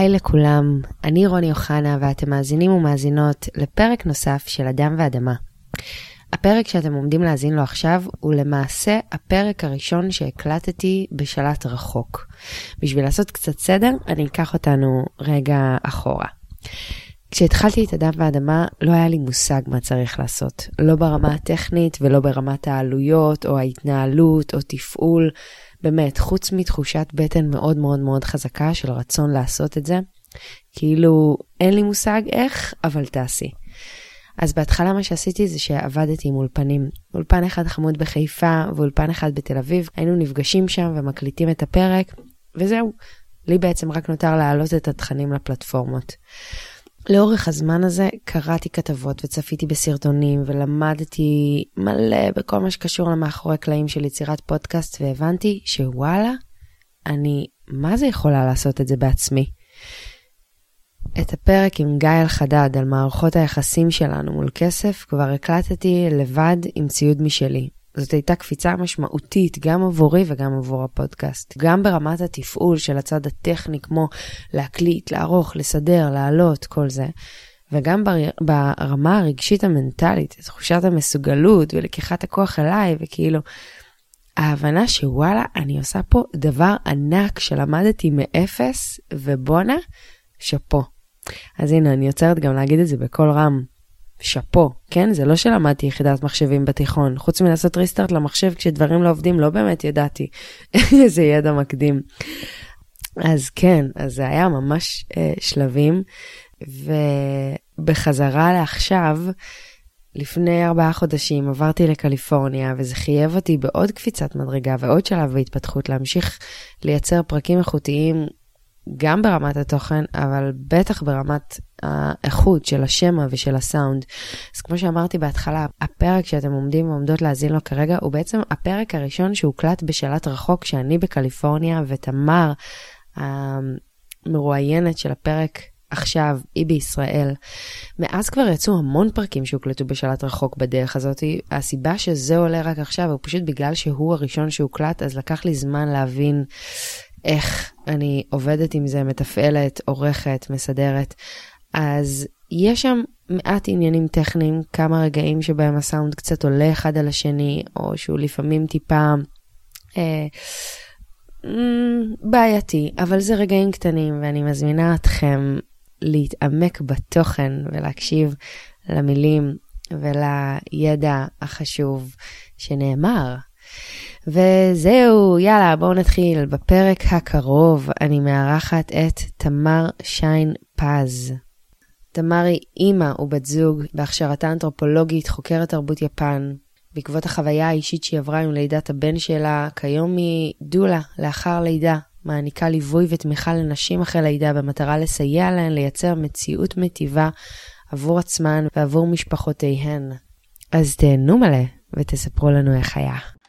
היי לכולם, אני רוני אוחנה ואתם מאזינים ומאזינות לפרק נוסף של אדם ואדמה. הפרק שאתם עומדים להאזין לו עכשיו הוא למעשה הפרק הראשון שהקלטתי בשלט רחוק. בשביל לעשות קצת סדר, אני אקח אותנו רגע אחורה. כשהתחלתי את אדם ואדמה לא היה לי מושג מה צריך לעשות, לא ברמה הטכנית ולא ברמת העלויות או ההתנהלות או תפעול. באמת, חוץ מתחושת בטן מאוד מאוד מאוד חזקה של רצון לעשות את זה, כאילו אין לי מושג איך, אבל תעשי. אז בהתחלה מה שעשיתי זה שעבדתי עם אולפנים. אולפן אחד חמוד בחיפה ואולפן אחד בתל אביב. היינו נפגשים שם ומקליטים את הפרק, וזהו. לי בעצם רק נותר להעלות את התכנים לפלטפורמות. לאורך הזמן הזה קראתי כתבות וצפיתי בסרטונים ולמדתי מלא בכל מה שקשור למאחורי קלעים של יצירת פודקאסט והבנתי שוואלה, אני מה זה יכולה לעשות את זה בעצמי. את הפרק עם גיא אלחדד על מערכות היחסים שלנו מול כסף כבר הקלטתי לבד עם ציוד משלי. זאת הייתה קפיצה משמעותית גם עבורי וגם עבור הפודקאסט. גם ברמת התפעול של הצד הטכני, כמו להקליט, לערוך, לסדר, להעלות, כל זה. וגם בר... ברמה הרגשית המנטלית, תחושת המסוגלות ולקיחת הכוח אליי, וכאילו, ההבנה שוואלה, אני עושה פה דבר ענק שלמדתי מאפס, ובואנה, שאפו. אז הנה, אני יוצרת גם להגיד את זה בקול רם. שאפו, כן? זה לא שלמדתי יחידת מחשבים בתיכון. חוץ מלעשות ריסטארט למחשב כשדברים לא עובדים, לא באמת ידעתי איזה ידע מקדים. אז כן, אז זה היה ממש אה, שלבים, ובחזרה לעכשיו, לפני ארבעה חודשים עברתי לקליפורניה, וזה חייב אותי בעוד קפיצת מדרגה ועוד שלב בהתפתחות להמשיך לייצר פרקים איכותיים גם ברמת התוכן, אבל בטח ברמת האיכות של השמע ושל הסאונד. אז כמו שאמרתי בהתחלה, הפרק שאתם עומדים ועומדות להאזין לו כרגע, הוא בעצם הפרק הראשון שהוקלט בשלט רחוק, שאני בקליפורניה, ותמר, המרואיינת של הפרק עכשיו, היא בישראל. מאז כבר יצאו המון פרקים שהוקלטו בשלט רחוק בדרך הזאת. הסיבה שזה עולה רק עכשיו הוא פשוט בגלל שהוא הראשון שהוקלט, אז לקח לי זמן להבין איך אני עובדת עם זה, מתפעלת, עורכת, מסדרת. אז יש שם מעט עניינים טכניים, כמה רגעים שבהם הסאונד קצת עולה אחד על השני, או שהוא לפעמים טיפה אה, בעייתי, אבל זה רגעים קטנים, ואני מזמינה אתכם להתעמק בתוכן ולהקשיב למילים ולידע החשוב שנאמר. וזהו, יאללה, בואו נתחיל. בפרק הקרוב אני מארחת את תמר שיין פז. תמר היא אימא ובת זוג, בהכשרתה אנתרופולוגית, חוקרת תרבות יפן. בעקבות החוויה האישית שהיא עברה עם לידת הבן שלה, כיום היא דולה לאחר לידה, מעניקה ליווי ותמיכה לנשים אחרי לידה במטרה לסייע להן לייצר מציאות מטיבה עבור עצמן ועבור משפחותיהן. אז תהנו מלא ותספרו לנו איך היה.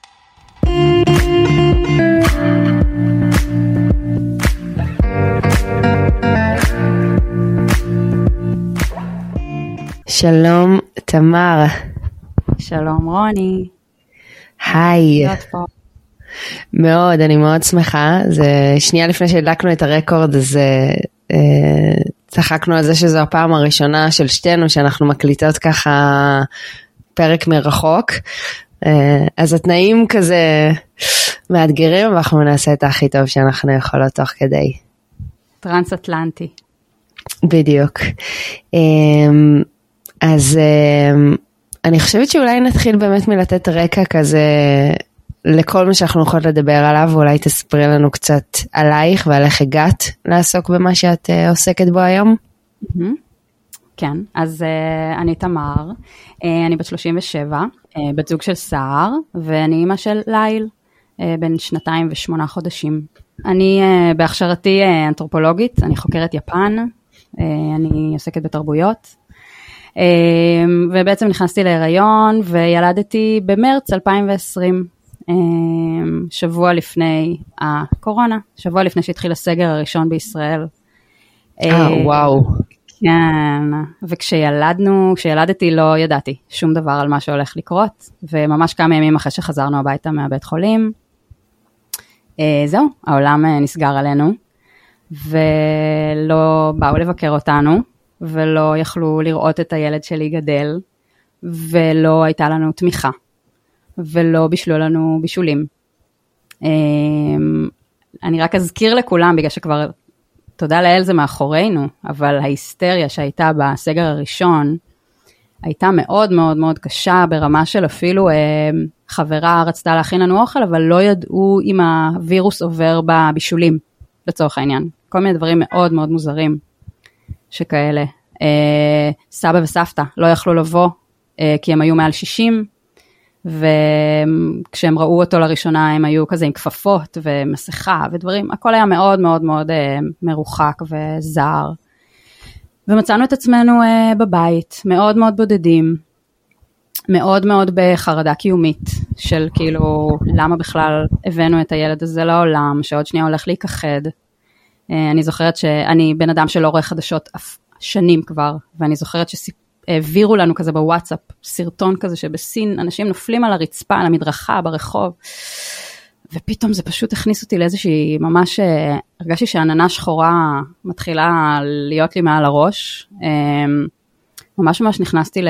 שלום, תמר. שלום, רוני. היי. מאוד, אני מאוד שמחה. זה שנייה לפני שהדלקנו את הרקורד, אז אה, צחקנו על זה שזו הפעם הראשונה של שתינו שאנחנו מקליטות ככה פרק מרחוק. אה, אז התנאים כזה מאתגרים, ואנחנו נעשה את הכי טוב שאנחנו יכולות תוך כדי. טרנס אטלנטי. בדיוק. אמ, אז אמ, אני חושבת שאולי נתחיל באמת מלתת רקע כזה לכל מה שאנחנו יכולות לדבר עליו, ואולי תספרי לנו קצת עלייך ועל איך הגעת לעסוק במה שאת uh, עוסקת בו היום. כן, אז uh, אני תמר, uh, אני בת 37, uh, בת זוג של סער, ואני אימא של ליל, uh, בן שנתיים ושמונה חודשים. אני uh, בהכשרתי אנתרופולוגית, אני חוקרת יפן, אני עוסקת בתרבויות, ובעצם נכנסתי להיריון וילדתי במרץ 2020. שבוע לפני הקורונה, שבוע לפני שהתחיל הסגר הראשון בישראל. אה, וואו. כן, וכשילדנו, כשילדתי לא ידעתי שום דבר על מה שהולך לקרות, וממש כמה ימים אחרי שחזרנו הביתה מהבית חולים, אה, זהו, העולם אה, נסגר עלינו, ולא באו לבקר אותנו, ולא יכלו לראות את הילד שלי גדל, ולא הייתה לנו תמיכה, ולא בישלו לנו בישולים. אמ, אני רק אזכיר לכולם, בגלל שכבר, תודה לאל זה מאחורינו, אבל ההיסטריה שהייתה בסגר הראשון, הייתה מאוד מאוד מאוד קשה ברמה של אפילו אה, חברה רצתה להכין לנו אוכל, אבל לא ידעו אם הווירוס עובר בבישולים, לצורך העניין. כל מיני דברים מאוד מאוד מוזרים שכאלה. אה, סבא וסבתא לא יכלו לבוא אה, כי הם היו מעל 60, וכשהם ראו אותו לראשונה הם היו כזה עם כפפות ומסכה ודברים, הכל היה מאוד מאוד מאוד אה, מרוחק וזר. ומצאנו את עצמנו אה, בבית, מאוד מאוד בודדים, מאוד מאוד בחרדה קיומית של כאילו למה בכלל הבאנו את הילד הזה לעולם, שעוד שנייה הולך להיכחד. אה, אני זוכרת שאני בן אדם שלא רואה חדשות אף שנים כבר, ואני זוכרת שהעבירו לנו כזה בוואטסאפ סרטון כזה שבסין אנשים נופלים על הרצפה, על המדרכה, ברחוב. ופתאום זה פשוט הכניס אותי לאיזושהי, ממש אה, הרגשתי שעננה שחורה מתחילה להיות לי מעל הראש. אמ, ממש ממש נכנסתי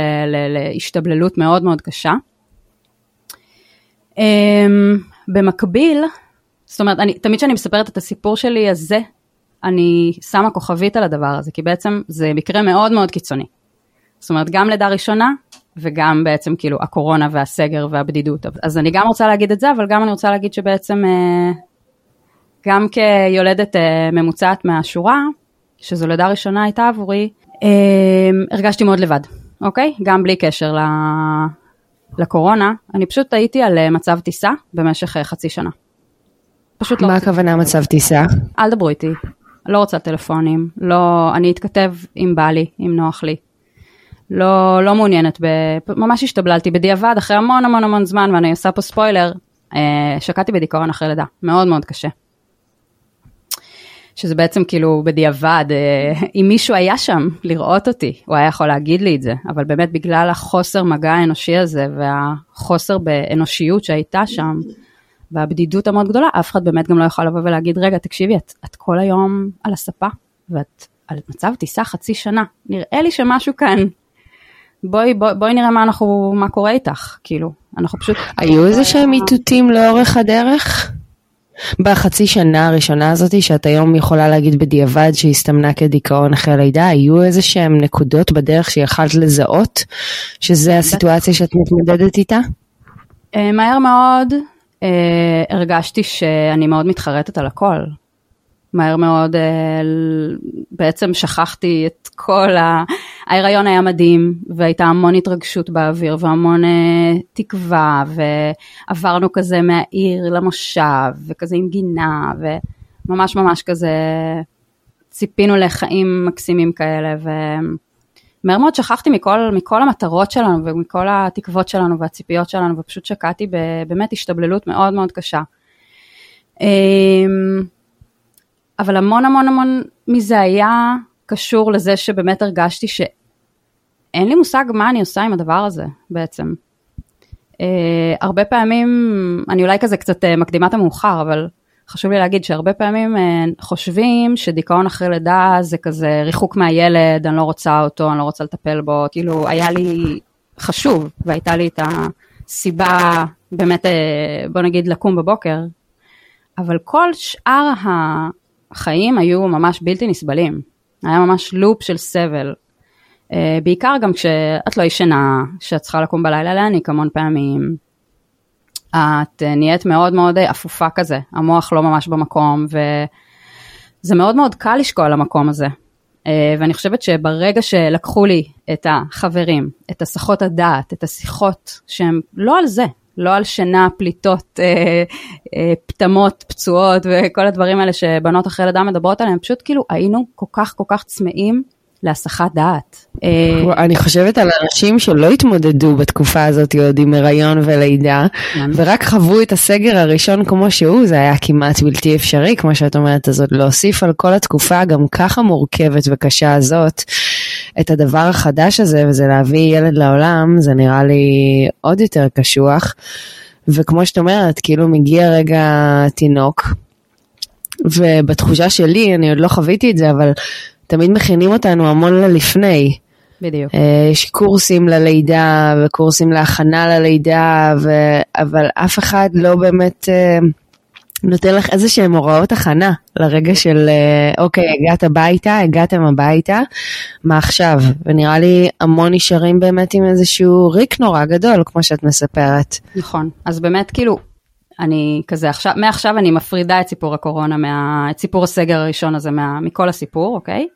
להשתבללות מאוד מאוד קשה. אמ, במקביל, זאת אומרת, אני, תמיד כשאני מספרת את הסיפור שלי הזה, אני שמה כוכבית על הדבר הזה, כי בעצם זה מקרה מאוד מאוד קיצוני. זאת אומרת, גם לידה ראשונה, וגם בעצם כאילו הקורונה והסגר והבדידות. אז אני גם רוצה להגיד את זה, אבל גם אני רוצה להגיד שבעצם אה, גם כיולדת אה, ממוצעת מהשורה, שזו לידה ראשונה הייתה עבורי, אה, הרגשתי מאוד לבד, אוקיי? גם בלי קשר לקורונה, אני פשוט הייתי על מצב טיסה במשך חצי שנה. פשוט לא... מה הכוונה מצב טיסה? אל דברו איתי, לא רוצה טלפונים, לא, אני אתכתב אם בא לי, אם נוח לי. לא, לא מעוניינת, ב, ממש השתבללתי. בדיעבד אחרי המון המון המון זמן, ואני עושה פה ספוילר, אה, שקעתי בדיכאון אחרי לידה, מאוד מאוד קשה. שזה בעצם כאילו בדיעבד, אה, אם מישהו היה שם לראות אותי, הוא היה יכול להגיד לי את זה, אבל באמת בגלל החוסר מגע האנושי הזה והחוסר באנושיות שהייתה שם, והבדידות המאוד גדולה, אף אחד באמת גם לא יכול לבוא ולהגיד, רגע, תקשיבי, את, את כל היום על הספה, ואת על מצב טיסה חצי שנה, נראה לי שמשהו כאן בואי, בואי, בואי נראה מה אנחנו, מה קורה איתך, כאילו, אנחנו פשוט... היו איזה שהם איתותים לאורך הדרך? בחצי שנה הראשונה הזאתי, שאת היום יכולה להגיד בדיעבד שהסתמנה כדיכאון אחרי לידה, היו איזה שהם נקודות בדרך שיכלת לזהות, שזה הסיטואציה שאת מתמודדת איתה? אה, מהר מאוד אה, הרגשתי שאני מאוד מתחרטת על הכל. מהר מאוד אה, בעצם שכחתי את כל ה... ההיריון היה מדהים והייתה המון התרגשות באוויר והמון אה, תקווה ועברנו כזה מהעיר למושב וכזה עם גינה וממש ממש כזה ציפינו לחיים מקסימים כאלה ומהר מאוד שכחתי מכל, מכל המטרות שלנו ומכל התקוות שלנו והציפיות שלנו ופשוט שקעתי באמת השתבללות מאוד מאוד קשה. אמ, אבל המון המון המון מזה היה קשור לזה שבאמת הרגשתי שאין לי מושג מה אני עושה עם הדבר הזה בעצם. Uh, הרבה פעמים, אני אולי כזה קצת uh, מקדימה את המאוחר, אבל חשוב לי להגיד שהרבה פעמים uh, חושבים שדיכאון אחרי לידה זה כזה ריחוק מהילד, אני לא רוצה אותו, אני לא רוצה לטפל בו, כאילו היה לי חשוב והייתה לי את הסיבה באמת, uh, בוא נגיד, לקום בבוקר, אבל כל שאר החיים היו ממש בלתי נסבלים. היה ממש לופ של סבל. Uh, בעיקר גם כשאת לא ישנה, כשאת צריכה לקום בלילה להניק המון פעמים. את uh, נהיית מאוד מאוד אפופה כזה, המוח לא ממש במקום, וזה מאוד מאוד קל לשקוע למקום הזה. Uh, ואני חושבת שברגע שלקחו לי את החברים, את הסחות הדעת, את השיחות שהן לא על זה, לא על שינה, פליטות, אה, אה, פטמות, פצועות וכל הדברים האלה שבנות אחרי לידה מדברות עליהם, פשוט כאילו היינו כל כך כל כך צמאים להסחת דעת. אה, אני חושבת על אנשים שלא התמודדו בתקופה הזאת עוד עם הריון ולידה, כן. ורק חוו את הסגר הראשון כמו שהוא, זה היה כמעט בלתי אפשרי, כמו שאת אומרת, הזאת, להוסיף על כל התקופה גם ככה מורכבת וקשה הזאת, את הדבר החדש הזה, וזה להביא ילד לעולם, זה נראה לי עוד יותר קשוח. וכמו שאת אומרת, כאילו מגיע רגע תינוק, ובתחושה שלי, אני עוד לא חוויתי את זה, אבל תמיד מכינים אותנו המון ללפני. בדיוק. אה, יש קורסים ללידה וקורסים להכנה ללידה, ו... אבל אף אחד לא באמת אה, נותן לך איזה שהם הוראות הכנה לרגע של אה, אוקיי, הגעת הביתה, הגעתם הביתה, מה עכשיו? ונראה לי המון נשארים באמת עם איזשהו ריק נורא גדול, כמו שאת מספרת. נכון, אז באמת כאילו, אני כזה עכשיו, מעכשיו אני מפרידה את סיפור הקורונה, מה, את סיפור הסגר הראשון הזה מה, מכל הסיפור, אוקיי?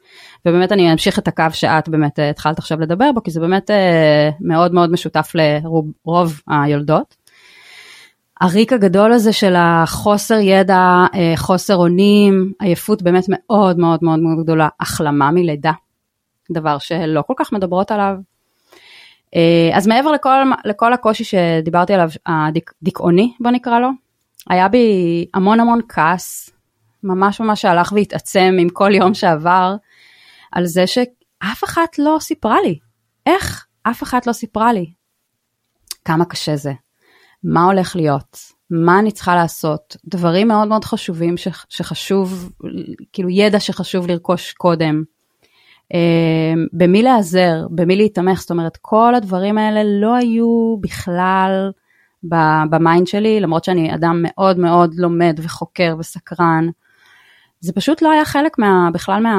ובאמת אני אמשיך את הקו שאת באמת אה, התחלת עכשיו לדבר בו, כי זה באמת אה, מאוד מאוד משותף לרוב היולדות. הריק הגדול הזה של החוסר ידע, אה, חוסר אונים, עייפות באמת מאוד מאוד מאוד מאוד גדולה, החלמה מלידה, דבר שלא כל כך מדברות עליו. אז מעבר לכל, לכל הקושי שדיברתי עליו, הדיכאוני בוא נקרא לו, היה בי המון המון כעס, ממש ממש שהלך והתעצם עם כל יום שעבר, על זה שאף אחת לא סיפרה לי. איך אף אחת לא סיפרה לי? כמה קשה זה, מה הולך להיות, מה אני צריכה לעשות, דברים מאוד מאוד חשובים ש, שחשוב, כאילו ידע שחשוב לרכוש קודם, אה, במי להיעזר, במי להתמך, זאת אומרת כל הדברים האלה לא היו בכלל ב mind שלי, למרות שאני אדם מאוד מאוד לומד וחוקר וסקרן, זה פשוט לא היה חלק מה, בכלל מה,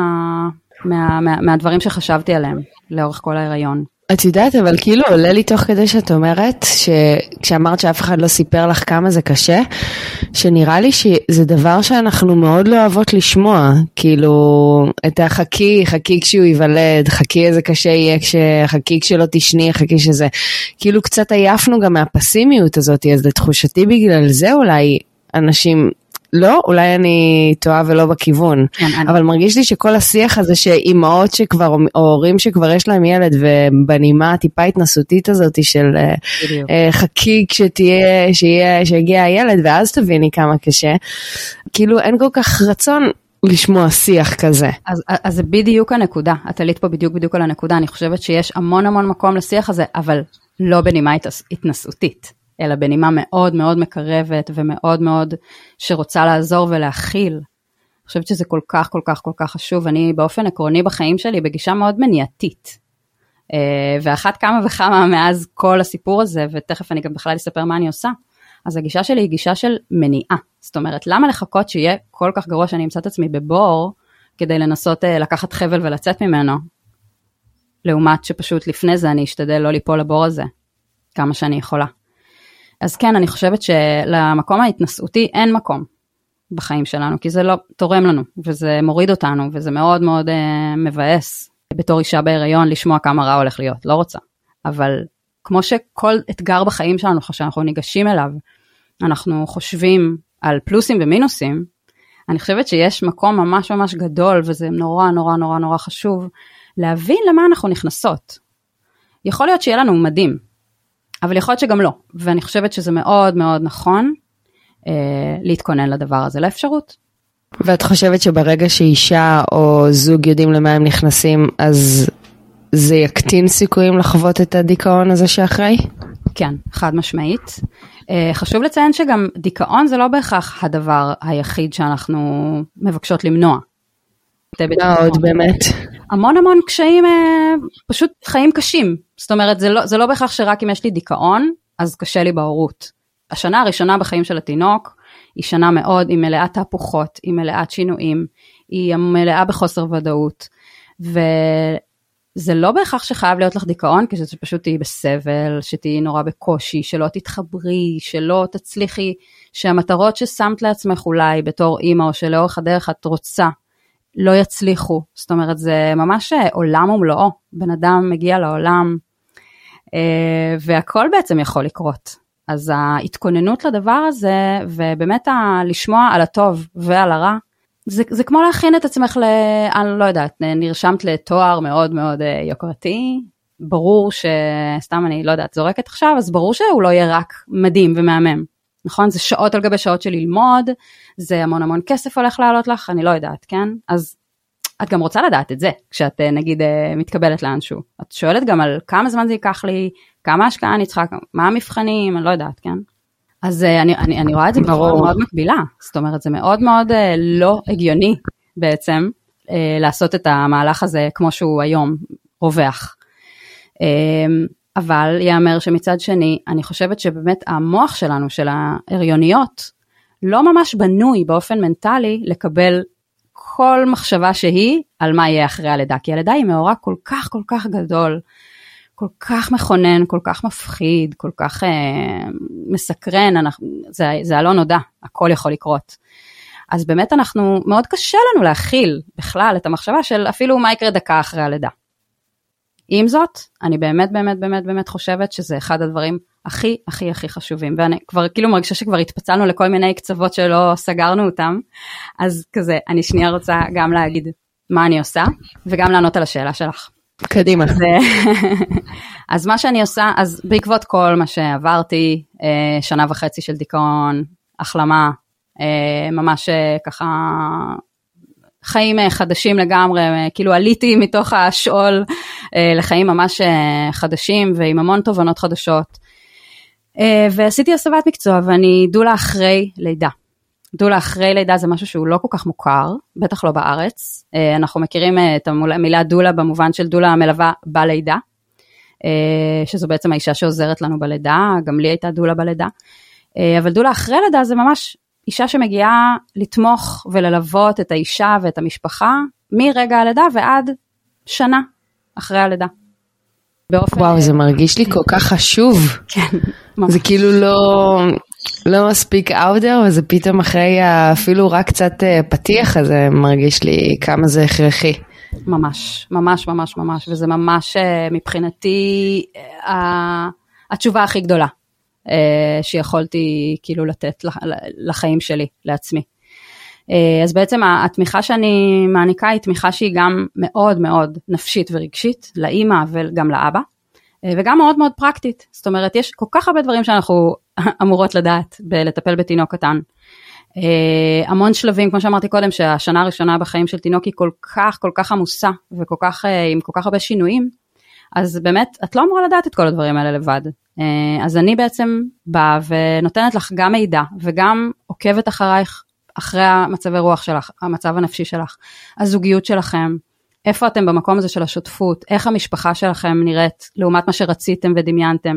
מה, מה, מהדברים שחשבתי עליהם לאורך כל ההיריון. את יודעת, אבל כאילו עולה לי תוך כדי שאת אומרת, שכשאמרת שאף אחד לא סיפר לך כמה זה קשה, שנראה לי שזה דבר שאנחנו מאוד לא אוהבות לשמוע. כאילו, את החכי, חכי כשהוא ייוולד, חכי איזה קשה יהיה, חכי כשלא תשני, חכי שזה. כאילו קצת עייפנו גם מהפסימיות הזאת, אז לתחושתי בגלל זה אולי אנשים לא, אולי אני טועה ולא בכיוון, כן, אבל אני... מרגיש לי שכל השיח הזה שאימהות שכבר, או הורים שכבר יש להם ילד, ובנימה הטיפה התנסותית הזאת של אה, אה, חכי כשתהיה, שיהיה, שיגיע הילד ואז תביני כמה קשה, כאילו אין כל כך רצון לשמוע שיח כזה. אז, אז זה בדיוק הנקודה, את עלית פה בדיוק בדיוק על הנקודה, אני חושבת שיש המון המון מקום לשיח הזה, אבל לא בנימה התנסותית. אלא בנימה מאוד מאוד מקרבת ומאוד מאוד שרוצה לעזור ולהכיל. אני חושבת שזה כל כך כל כך כל כך חשוב. אני באופן עקרוני בחיים שלי בגישה מאוד מניעתית. אה, ואחת כמה וכמה מאז כל הסיפור הזה, ותכף אני גם בכלל אספר מה אני עושה, אז הגישה שלי היא גישה של מניעה. זאת אומרת, למה לחכות שיהיה כל כך גרוע שאני אמצא את עצמי בבור, כדי לנסות אה, לקחת חבל ולצאת ממנו, לעומת שפשוט לפני זה אני אשתדל לא ליפול לבור הזה, כמה שאני יכולה. אז כן, אני חושבת שלמקום ההתנשאותי אין מקום בחיים שלנו, כי זה לא תורם לנו, וזה מוריד אותנו, וזה מאוד מאוד uh, מבאס בתור אישה בהיריון לשמוע כמה רע הולך להיות, לא רוצה. אבל כמו שכל אתגר בחיים שלנו, שאנחנו ניגשים אליו, אנחנו חושבים על פלוסים ומינוסים, אני חושבת שיש מקום ממש ממש גדול, וזה נורא נורא נורא נורא חשוב, להבין למה אנחנו נכנסות. יכול להיות שיהיה לנו מדהים, אבל יכול להיות שגם לא, ואני חושבת שזה מאוד מאוד נכון אה, להתכונן לדבר הזה, לאפשרות. ואת חושבת שברגע שאישה או זוג יודעים למה הם נכנסים, אז זה יקטין סיכויים לחוות את הדיכאון הזה שאחרי? כן, חד משמעית. אה, חשוב לציין שגם דיכאון זה לא בהכרח הדבר היחיד שאנחנו מבקשות למנוע. מה עוד באמת? המון המון קשיים, אה, פשוט חיים קשים. זאת אומרת, זה לא, זה לא בהכרח שרק אם יש לי דיכאון, אז קשה לי בהורות. השנה הראשונה בחיים של התינוק היא שנה מאוד, היא מלאת תהפוכות, היא מלאת שינויים, היא מלאה בחוסר ודאות. וזה לא בהכרח שחייב להיות לך דיכאון, כי שזה פשוט תהיי בסבל, שתהיי נורא בקושי, שלא תתחברי, שלא תצליחי, שהמטרות ששמת לעצמך אולי בתור אימא, או שלאורך הדרך את רוצה לא יצליחו. זאת אומרת, זה ממש אה, עולם ומלואו. בן אדם מגיע לעולם, אה, והכל בעצם יכול לקרות. אז ההתכוננות לדבר הזה, ובאמת לשמוע על הטוב ועל הרע, זה, זה כמו להכין את עצמך ל... אני לא יודעת, נרשמת לתואר מאוד מאוד אה, יוקרתי, ברור שסתם אני לא יודעת, זורקת עכשיו, אז ברור שהוא לא יהיה רק מדהים ומהמם. נכון? זה שעות על גבי שעות של ללמוד, זה המון המון כסף הולך לעלות לך, אני לא יודעת, כן? אז את גם רוצה לדעת את זה, כשאת אה, נגיד אה, מתקבלת לאנשהו. את שואלת גם על כמה זמן זה ייקח לי, כמה השקעה אני צריכה, מה המבחנים, אני לא יודעת, כן? אז אני, אני, אני רואה את זה בצורה מאוד מקבילה, זאת אומרת זה מאוד מאוד לא הגיוני בעצם לעשות את המהלך הזה כמו שהוא היום רווח. אבל ייאמר שמצד שני, אני חושבת שבאמת המוח שלנו, של ההריוניות, לא ממש בנוי באופן מנטלי לקבל כל מחשבה שהיא על מה יהיה אחרי הלידה, כי הלידה היא מאורע כל כך כל כך גדול, כל כך מכונן, כל כך מפחיד, כל כך אה, מסקרן, אנחנו, זה, זה הלא נודע, הכל יכול לקרות. אז באמת אנחנו, מאוד קשה לנו להכיל בכלל את המחשבה של אפילו מה יקרה דקה אחרי הלידה. עם זאת, אני באמת באמת באמת באמת חושבת שזה אחד הדברים הכי הכי הכי חשובים, ואני כבר כאילו מרגישה שכבר התפצלנו לכל מיני קצוות שלא סגרנו אותם, אז כזה, אני שנייה רוצה גם להגיד מה אני עושה, וגם לענות על השאלה שלך. קדימה. אז, אז מה שאני עושה, אז בעקבות כל מה שעברתי, אה, שנה וחצי של דיכאון, החלמה, אה, ממש אה, ככה חיים אה, חדשים לגמרי, אה, כאילו עליתי מתוך השאול אה, לחיים ממש חדשים ועם המון תובנות חדשות. ועשיתי הסבת מקצוע ואני דולה אחרי לידה. דולה אחרי לידה זה משהו שהוא לא כל כך מוכר, בטח לא בארץ. אנחנו מכירים את המילה דולה במובן של דולה המלווה בלידה, שזו בעצם האישה שעוזרת לנו בלידה, גם לי הייתה דולה בלידה. אבל דולה אחרי לידה זה ממש אישה שמגיעה לתמוך וללוות את האישה ואת המשפחה מרגע הלידה ועד שנה אחרי הלידה. באופן... וואו, זה מרגיש לי כל כך חשוב. כן, ממש. זה כאילו לא, לא מספיק there, וזה פתאום אחרי אפילו רק קצת אה, פתיח הזה מרגיש לי כמה זה הכרחי. ממש, ממש, ממש, ממש, וזה ממש אה, מבחינתי אה, התשובה הכי גדולה. אה, שיכולתי כאילו לתת לחיים שלי, לעצמי. אה, אז בעצם התמיכה שאני מעניקה היא תמיכה שהיא גם מאוד מאוד נפשית ורגשית, לאימא וגם לאבא, אה, וגם מאוד מאוד פרקטית. זאת אומרת, יש כל כך הרבה דברים שאנחנו אמורות לדעת בלטפל בתינוק קטן. המון שלבים, כמו שאמרתי קודם, שהשנה הראשונה בחיים של תינוק היא כל כך כל כך עמוסה וכל כך, עם כל כך הרבה שינויים, אז באמת, את לא אמורה לדעת את כל הדברים האלה לבד. אה, אז אני בעצם באה ונותנת לך גם מידע וגם עוקבת אחרייך, אחרי המצבי רוח שלך, המצב הנפשי שלך, הזוגיות שלכם, איפה אתם במקום הזה של השותפות, איך המשפחה שלכם נראית לעומת מה שרציתם ודמיינתם.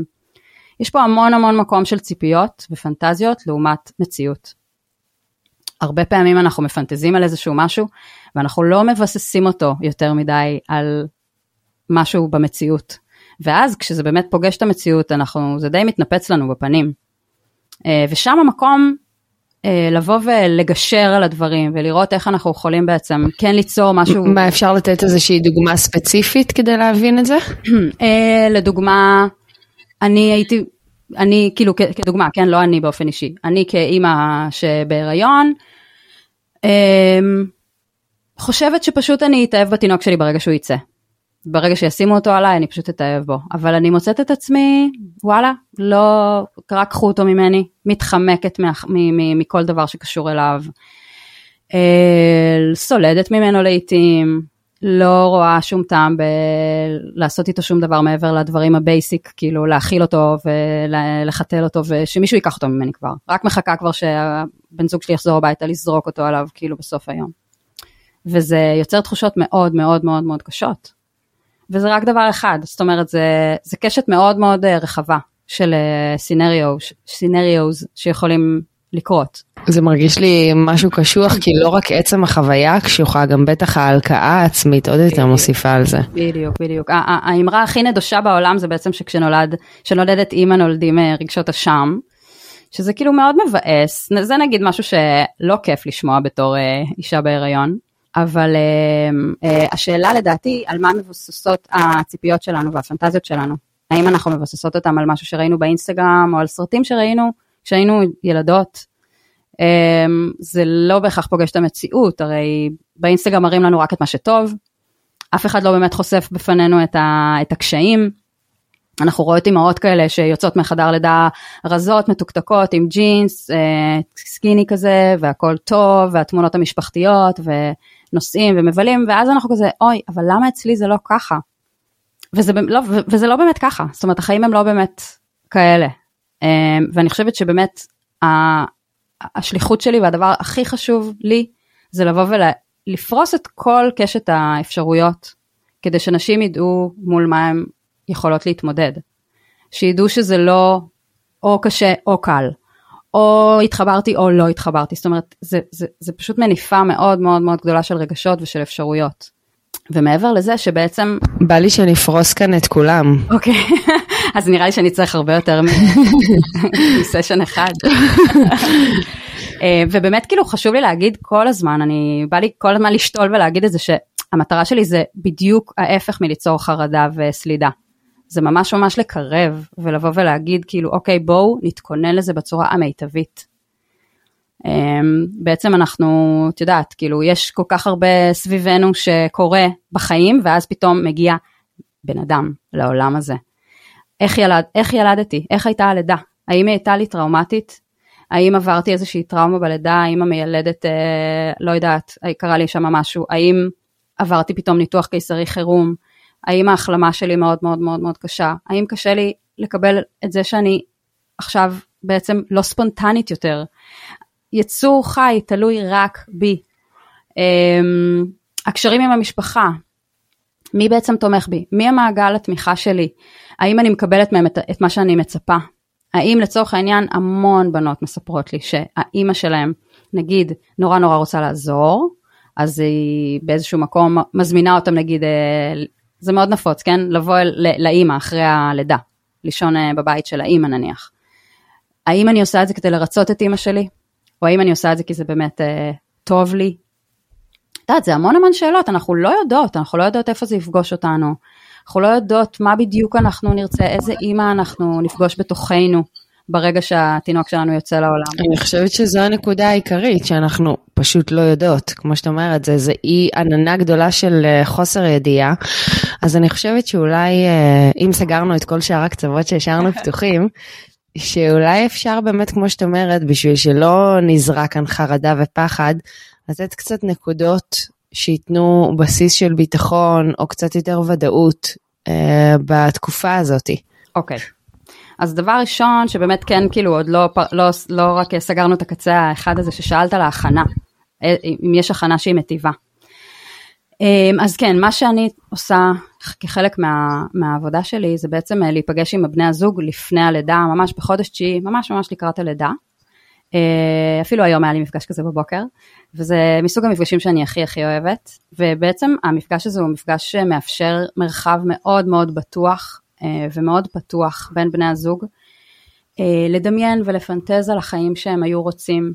יש פה המון המון מקום של ציפיות ופנטזיות לעומת מציאות. הרבה פעמים אנחנו מפנטזים על איזשהו משהו ואנחנו לא מבססים אותו יותר מדי על משהו במציאות. ואז כשזה באמת פוגש את המציאות, אנחנו, זה די מתנפץ לנו בפנים. אה, ושם המקום לבוא ולגשר על הדברים ולראות איך אנחנו יכולים בעצם כן ליצור משהו. מה אפשר לתת איזושהי דוגמה ספציפית כדי להבין את זה? אה, לדוגמה, אני הייתי, אני כאילו כדוגמה, כן, לא אני באופן אישי, אני כאימא שבהיריון, חושבת שפשוט אני אתאהב בתינוק שלי ברגע שהוא יצא. ברגע שישימו אותו עליי אני פשוט אתאהב בו אבל אני מוצאת את עצמי וואלה לא רק קחו אותו ממני מתחמקת מה, מ, מ, מכל דבר שקשור אליו אה, סולדת ממנו לעיתים לא רואה שום טעם בלעשות איתו שום דבר מעבר לדברים ה basic כאילו להאכיל אותו ולחתל אותו ושמישהו ייקח אותו ממני כבר רק מחכה כבר שהבן זוג שלי יחזור הביתה לזרוק אותו עליו כאילו בסוף היום. וזה יוצר תחושות מאוד מאוד מאוד מאוד קשות. וזה רק דבר אחד, זאת אומרת זה, זה קשת מאוד מאוד אה, רחבה של סינריוז אה, שיכולים לקרות. זה מרגיש לי משהו קשוח כי לא רק עצם החוויה קשוחה גם בטח ההלקאה העצמית עוד יותר מוסיפה על זה. בדיוק בדיוק האמרה הכי נדושה בעולם זה בעצם שכשנולד כשנולדת אימא נולדים אה, רגשות אשם. שזה כאילו מאוד מבאס זה נגיד משהו שלא כיף לשמוע בתור אישה בהיריון אבל uh, uh, השאלה לדעתי על מה מבוססות הציפיות שלנו והפנטזיות שלנו. האם אנחנו מבססות אותם על משהו שראינו באינסטגרם או על סרטים שראינו כשהיינו ילדות. Um, זה לא בהכרח פוגש את המציאות, הרי באינסטגרם מראים לנו רק את מה שטוב, אף אחד לא באמת חושף בפנינו את, ה, את הקשיים. אנחנו רואות אימהות כאלה שיוצאות מחדר לידה רזות, מתוקתקות, עם ג'ינס, אה, סקיני כזה, והכל טוב, והתמונות המשפחתיות, ו... נוסעים ומבלים, ואז אנחנו כזה, אוי, אבל למה אצלי זה לא ככה? וזה לא, וזה לא באמת ככה, זאת אומרת, החיים הם לא באמת כאלה. אמ, ואני חושבת שבאמת השליחות שלי והדבר הכי חשוב לי זה לבוא ולפרוס את כל קשת האפשרויות כדי שנשים ידעו מול מה הן יכולות להתמודד. שידעו שזה לא או קשה או קל, או התחברתי או לא התחברתי, זאת אומרת, זה, זה, זה פשוט מניפה מאוד מאוד מאוד גדולה של רגשות ושל אפשרויות. ומעבר לזה שבעצם... בא לי שנפרוס כאן את כולם. אוקיי, אז נראה לי שאני צריך הרבה יותר מסשן אחד. אה, ובאמת כאילו חשוב לי להגיד כל הזמן, אני בא לי כל הזמן לשתול ולהגיד את זה שהמטרה שלי זה בדיוק ההפך מליצור חרדה וסלידה. זה ממש ממש לקרב ולבוא ולהגיד כאילו אוקיי בואו נתכונן לזה בצורה המיטבית. אמ, בעצם אנחנו, את יודעת, כאילו יש כל כך הרבה סביבנו שקורה בחיים ואז פתאום מגיע בן אדם לעולם הזה. איך, ילד, איך ילדתי? איך הייתה הלידה? האם היא הייתה לי טראומטית? האם עברתי איזושהי טראומה בלידה? האם המיילדת, אה, לא יודעת, קרה לי שם משהו? האם עברתי פתאום ניתוח קיסרי חירום? האם ההחלמה שלי מאוד מאוד מאוד מאוד קשה? האם קשה לי לקבל את זה שאני עכשיו בעצם לא ספונטנית יותר? יצור חי תלוי רק בי. Um, הקשרים עם המשפחה, מי בעצם תומך בי? מי המעגל התמיכה שלי? האם אני מקבלת מהם את, את מה שאני מצפה? האם לצורך העניין המון בנות מספרות לי שהאימא שלהם, נגיד, נורא נורא רוצה לעזור, אז היא באיזשהו מקום מזמינה אותם נגיד, אה, זה מאוד נפוץ, כן? לבוא לאימא אחרי הלידה, לישון אה, בבית של האימא נניח. האם אני עושה את זה כדי לרצות את אימא שלי? או האם אני עושה את זה כי זה באמת אה, טוב לי? את יודעת, זה המון המון שאלות, אנחנו לא יודעות, אנחנו לא יודעות איפה זה יפגוש אותנו. אנחנו לא יודעות מה בדיוק אנחנו נרצה, איזה אימא אנחנו נפגוש בתוכנו ברגע שהתינוק שלנו יוצא לעולם. אני חושבת שזו הנקודה העיקרית, שאנחנו פשוט לא יודעות. כמו שאת אומרת, זה, זה אי עננה גדולה של אה, חוסר ידיעה. אז אני חושבת שאולי, אה, אם סגרנו את כל שאר הקצוות שהשארנו פתוחים, שאולי אפשר באמת, כמו שאת אומרת, בשביל שלא נזרע כאן חרדה ופחד, לתת קצת נקודות שייתנו בסיס של ביטחון או קצת יותר ודאות אה, בתקופה הזאת. אוקיי. Okay. אז דבר ראשון שבאמת כן כאילו עוד לא, לא, לא רק סגרנו את הקצה האחד הזה ששאלת על ההכנה, אה, אם יש הכנה שהיא מטיבה. אמ, אז כן, מה שאני עושה כחלק מה, מהעבודה שלי זה בעצם אה, להיפגש עם הבני הזוג לפני הלידה, ממש בחודש תשיעי, ממש ממש לקראת הלידה. אה, אפילו היום היה לי מפגש כזה בבוקר, וזה מסוג המפגשים שאני הכי הכי אוהבת, ובעצם המפגש הזה הוא מפגש שמאפשר מרחב מאוד מאוד בטוח ומאוד פתוח בין בני הזוג, לדמיין ולפנטז על החיים שהם היו רוצים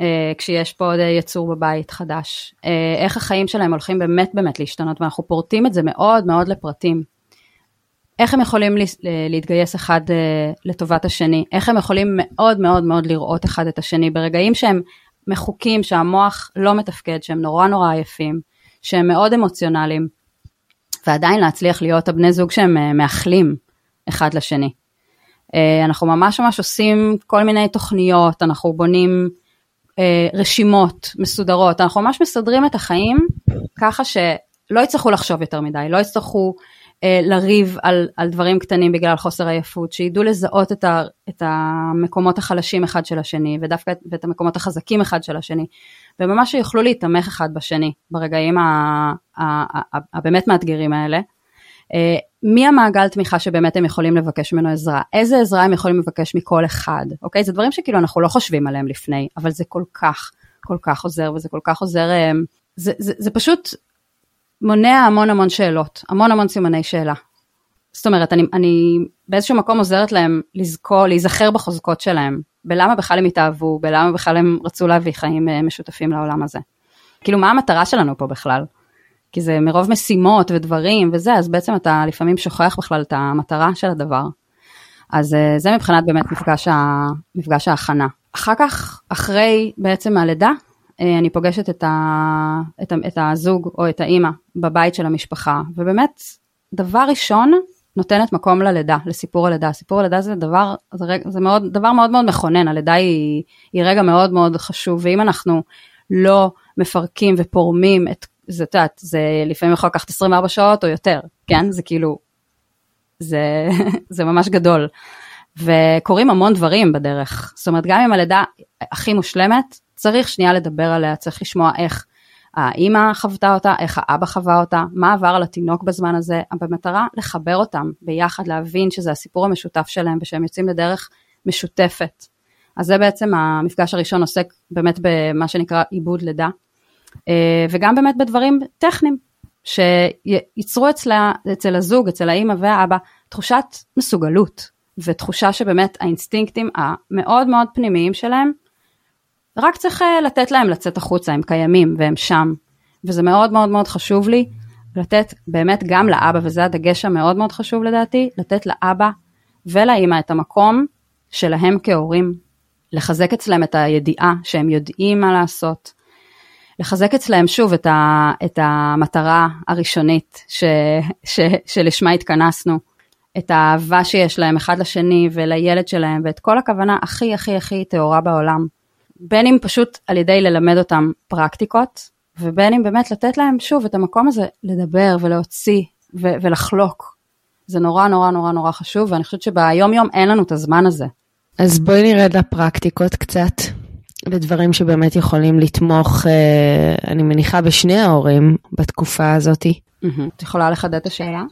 אה, כשיש פה עוד יצור בבית חדש, אה, איך החיים שלהם הולכים באמת באמת להשתנות, ואנחנו פורטים את זה מאוד מאוד לפרטים. איך הם יכולים להתגייס אחד אה, לטובת השני, איך הם יכולים מאוד מאוד מאוד לראות אחד את השני? ברגעים שהם מחוקים, שהמוח לא מתפקד, שהם נורא נורא עייפים, שהם מאוד אמוציונליים, ועדיין להצליח להיות הבני זוג שהם מאחלים אחד לשני. אנחנו ממש ממש עושים כל מיני תוכניות, אנחנו בונים אה, רשימות מסודרות, אנחנו ממש מסדרים את החיים ככה שלא יצטרכו לחשוב יותר מדי, לא יצטרכו אה, לריב על, על דברים קטנים בגלל חוסר עייפות, שידעו לזהות את, ה, את המקומות החלשים אחד של השני ודווקא את המקומות החזקים אחד של השני, וממש שיוכלו להתמך אחד בשני ברגעים הבאמת מאתגרים האלה. אה, מי המעגל תמיכה שבאמת הם יכולים לבקש ממנו עזרה, איזה עזרה הם יכולים לבקש מכל אחד, אוקיי? זה דברים שכאילו אנחנו לא חושבים עליהם לפני, אבל זה כל כך, כל כך עוזר, וזה כל כך עוזר, אה, זה, זה, זה פשוט מונע המון המון שאלות, המון המון סימני שאלה. זאת אומרת, אני, אני באיזשהו מקום עוזרת להם לזכור, להיזכר בחוזקות שלהם, בלמה בכלל הם התאהבו, בלמה בכלל הם רצו להביא חיים אה, משותפים לעולם הזה. כאילו, מה המטרה שלנו פה בכלל? כי זה מרוב משימות ודברים וזה, אז בעצם אתה לפעמים שוכח בכלל את המטרה של הדבר. אז אה, זה מבחינת באמת מפגש, ה, מפגש ההכנה. אחר כך, אחרי בעצם הלידה, אה, אני פוגשת את, ה, את, ה, את הזוג או את האימא בבית של המשפחה, ובאמת, דבר ראשון, נותנת מקום ללידה, לסיפור הלידה. סיפור הלידה זה דבר, זה, זה מאוד, דבר מאוד מאוד מכונן, הלידה היא, היא רגע מאוד מאוד חשוב, ואם אנחנו לא מפרקים ופורמים את זה, את יודעת, זה לפעמים יכול לקחת 24 שעות או יותר, כן? זה כאילו, זה, זה ממש גדול. וקורים המון דברים בדרך. זאת אומרת, גם אם הלידה הכי מושלמת, צריך שנייה לדבר עליה, צריך לשמוע איך האימא חוותה אותה, איך האבא חווה אותה, מה עבר על התינוק בזמן הזה, במטרה לחבר אותם ביחד, להבין שזה הסיפור המשותף שלהם ושהם יוצאים לדרך משותפת. אז זה בעצם המפגש הראשון עוסק באמת במה שנקרא עיבוד לידה, אה, וגם באמת בדברים טכניים, שייצרו אצלה, אצל הזוג, אצל האימא והאבא, תחושת מסוגלות, ותחושה שבאמת האינסטינקטים המאוד מאוד פנימיים שלהם, רק צריך אה, לתת להם לצאת החוצה, הם קיימים והם שם. וזה מאוד מאוד מאוד חשוב לי לתת באמת גם לאבא, וזה הדגש המאוד מאוד חשוב לדעתי, לתת לאבא ולאימא את המקום שלהם כהורים, לחזק אצלם את הידיעה שהם יודעים מה לעשות, לחזק אצלם שוב את, ה, את המטרה הראשונית ש, ש, שלשמה התכנסנו, את האהבה שיש להם אחד לשני ולילד שלהם, ואת כל הכוונה הכי הכי הכי טהורה בעולם. בין אם פשוט על ידי ללמד אותם פרקטיקות, ובין אם באמת לתת להם שוב את המקום הזה לדבר ולהוציא ו- ולחלוק. זה נורא נורא נורא נורא חשוב, ואני חושבת שביום יום אין לנו את הזמן הזה. אז בואי נרד לפרקטיקות קצת, לדברים שבאמת יכולים לתמוך, אה, אני מניחה, בשני ההורים בתקופה הזאתי. את יכולה לחדד את השאלה?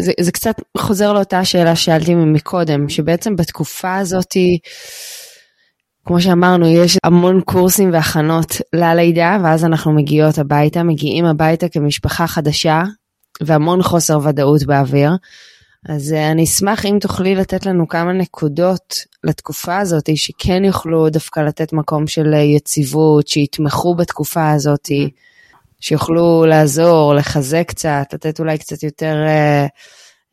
זה, זה קצת חוזר לאותה שאלה ששאלתי מקודם, שבעצם בתקופה הזאתי, כמו שאמרנו, יש המון קורסים והכנות ללידה, ואז אנחנו מגיעות הביתה, מגיעים הביתה כמשפחה חדשה, והמון חוסר ודאות באוויר. אז uh, אני אשמח אם תוכלי לתת לנו כמה נקודות לתקופה הזאת, שכן יוכלו דווקא לתת מקום של אה, יציבות, שיתמכו בתקופה הזאת, שיוכלו לעזור, לחזק קצת, לתת אולי קצת יותר, uh,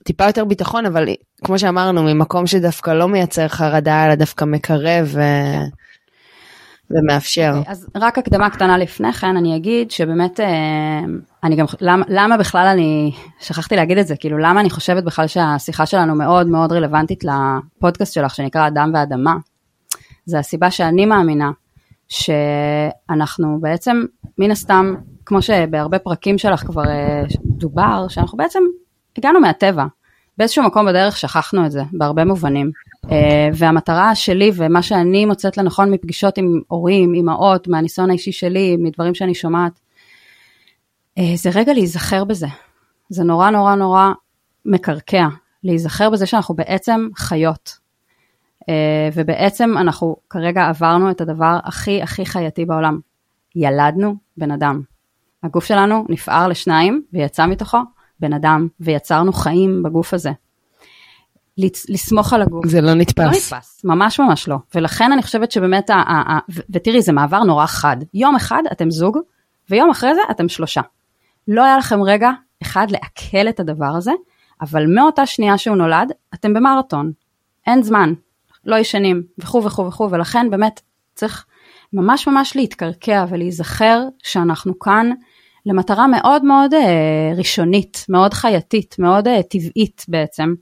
טיפה יותר ביטחון, אבל כמו שאמרנו, ממקום שדווקא לא מייצר חרדה, אלא דווקא מקרב ו... ומאפשר. Okay, אז רק הקדמה קטנה לפני כן, אני אגיד שבאמת, אני גם, למה, למה בכלל אני, שכחתי להגיד את זה, כאילו למה אני חושבת בכלל שהשיחה שלנו מאוד מאוד רלוונטית לפודקאסט שלך, שנקרא אדם ואדמה. זה הסיבה שאני מאמינה שאנחנו בעצם, מן הסתם, כמו שבהרבה פרקים שלך כבר דובר, שאנחנו בעצם הגענו מהטבע. באיזשהו מקום בדרך שכחנו את זה, בהרבה מובנים. והמטרה שלי ומה שאני מוצאת לנכון מפגישות עם הורים, אימהות, מהניסיון האישי שלי, מדברים שאני שומעת, זה רגע להיזכר בזה. זה נורא נורא נורא מקרקע, להיזכר בזה שאנחנו בעצם חיות. ובעצם אנחנו כרגע עברנו את הדבר הכי הכי חייתי בעולם. ילדנו בן אדם. הגוף שלנו נפער לשניים ויצא מתוכו בן אדם, ויצרנו חיים בגוף הזה. לסמוך על הגוף. זה לא נתפס. לא נתפס, ממש ממש לא. ולכן אני חושבת שבאמת, ה- ה- ה- ותראי, זה מעבר נורא חד. יום אחד אתם זוג, ויום אחרי זה אתם שלושה. לא היה לכם רגע אחד לעכל את הדבר הזה, אבל מאותה שנייה שהוא נולד, אתם במרתון. אין זמן, לא ישנים, וכו' וכו' וכו', ולכן באמת צריך ממש ממש להתקרקע ולהיזכר שאנחנו כאן למטרה מאוד מאוד אה, ראשונית, מאוד חייתית, מאוד אה, טבעית בעצם.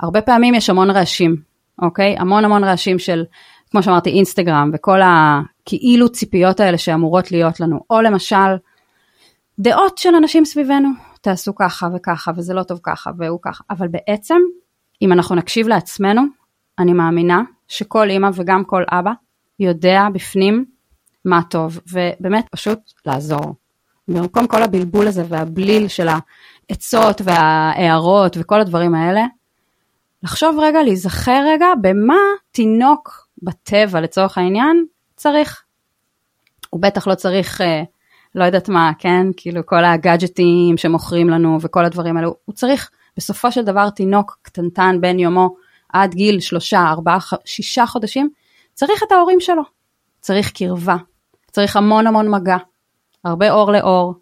הרבה פעמים יש המון רעשים, אוקיי? המון המון רעשים של, כמו שאמרתי, אינסטגרם וכל הכאילו ציפיות האלה שאמורות להיות לנו, או למשל, דעות של אנשים סביבנו, תעשו ככה וככה, וזה לא טוב ככה, והוא ככה, אבל בעצם, אם אנחנו נקשיב לעצמנו, אני מאמינה שכל אימא וגם כל אבא יודע בפנים מה טוב, ובאמת פשוט לעזור. במקום כל הבלבול הזה והבליל של העצות וההערות וכל הדברים האלה, לחשוב רגע, להיזכר רגע במה תינוק בטבע לצורך העניין צריך. הוא בטח לא צריך, אה, לא יודעת מה, כן, כאילו כל הגאדג'טים שמוכרים לנו וכל הדברים האלו, הוא צריך בסופו של דבר תינוק קטנטן בין יומו עד גיל שלושה, ארבעה, שישה חודשים, צריך את ההורים שלו, צריך קרבה, צריך המון המון מגע, הרבה אור לאור,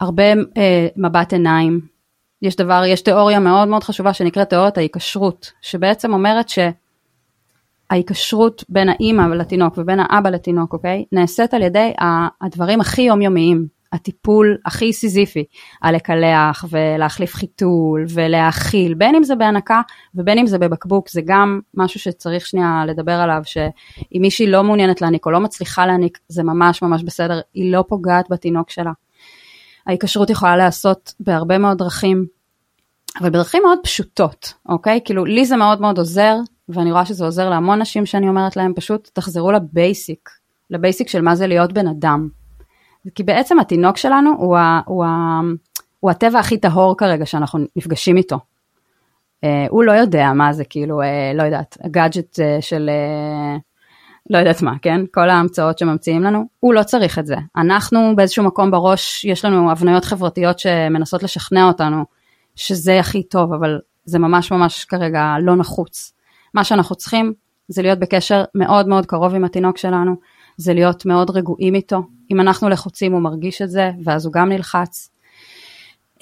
הרבה אה, מבט עיניים. יש דבר, יש תיאוריה מאוד מאוד חשובה שנקראת תיאוריית ההיקשרות, שבעצם אומרת שההיקשרות בין האימא לתינוק ובין האבא לתינוק, אוקיי? נעשית על ידי הדברים הכי יומיומיים, הטיפול הכי סיזיפי, הלקלח ולהחליף חיתול ולהאכיל, בין אם זה בהנקה ובין אם זה בבקבוק, זה גם משהו שצריך שנייה לדבר עליו, שאם מישהי לא מעוניינת להעניק או לא מצליחה להעניק, זה ממש ממש בסדר, היא לא פוגעת בתינוק שלה. ההיקשרות יכולה להיעשות בהרבה מאוד דרכים, אבל בדרכים מאוד פשוטות, אוקיי? כאילו, לי זה מאוד מאוד עוזר, ואני רואה שזה עוזר להמון נשים שאני אומרת להם, פשוט תחזרו לבייסיק, לבייסיק של מה זה להיות בן אדם. כי בעצם התינוק שלנו הוא, ה, הוא, ה, הוא הטבע הכי טהור כרגע שאנחנו נפגשים איתו. Uh, הוא לא יודע מה זה כאילו, uh, לא יודעת, הגאדג'ט uh, של uh, לא יודעת מה, כן? כל ההמצאות שממציאים לנו, הוא לא צריך את זה. אנחנו באיזשהו מקום בראש, יש לנו הבניות חברתיות שמנסות לשכנע אותנו שזה הכי טוב, אבל זה ממש ממש כרגע לא נחוץ. מה שאנחנו צריכים זה להיות בקשר מאוד מאוד קרוב עם התינוק שלנו, זה להיות מאוד רגועים איתו. אם אנחנו לחוצים הוא מרגיש את זה, ואז הוא גם נלחץ.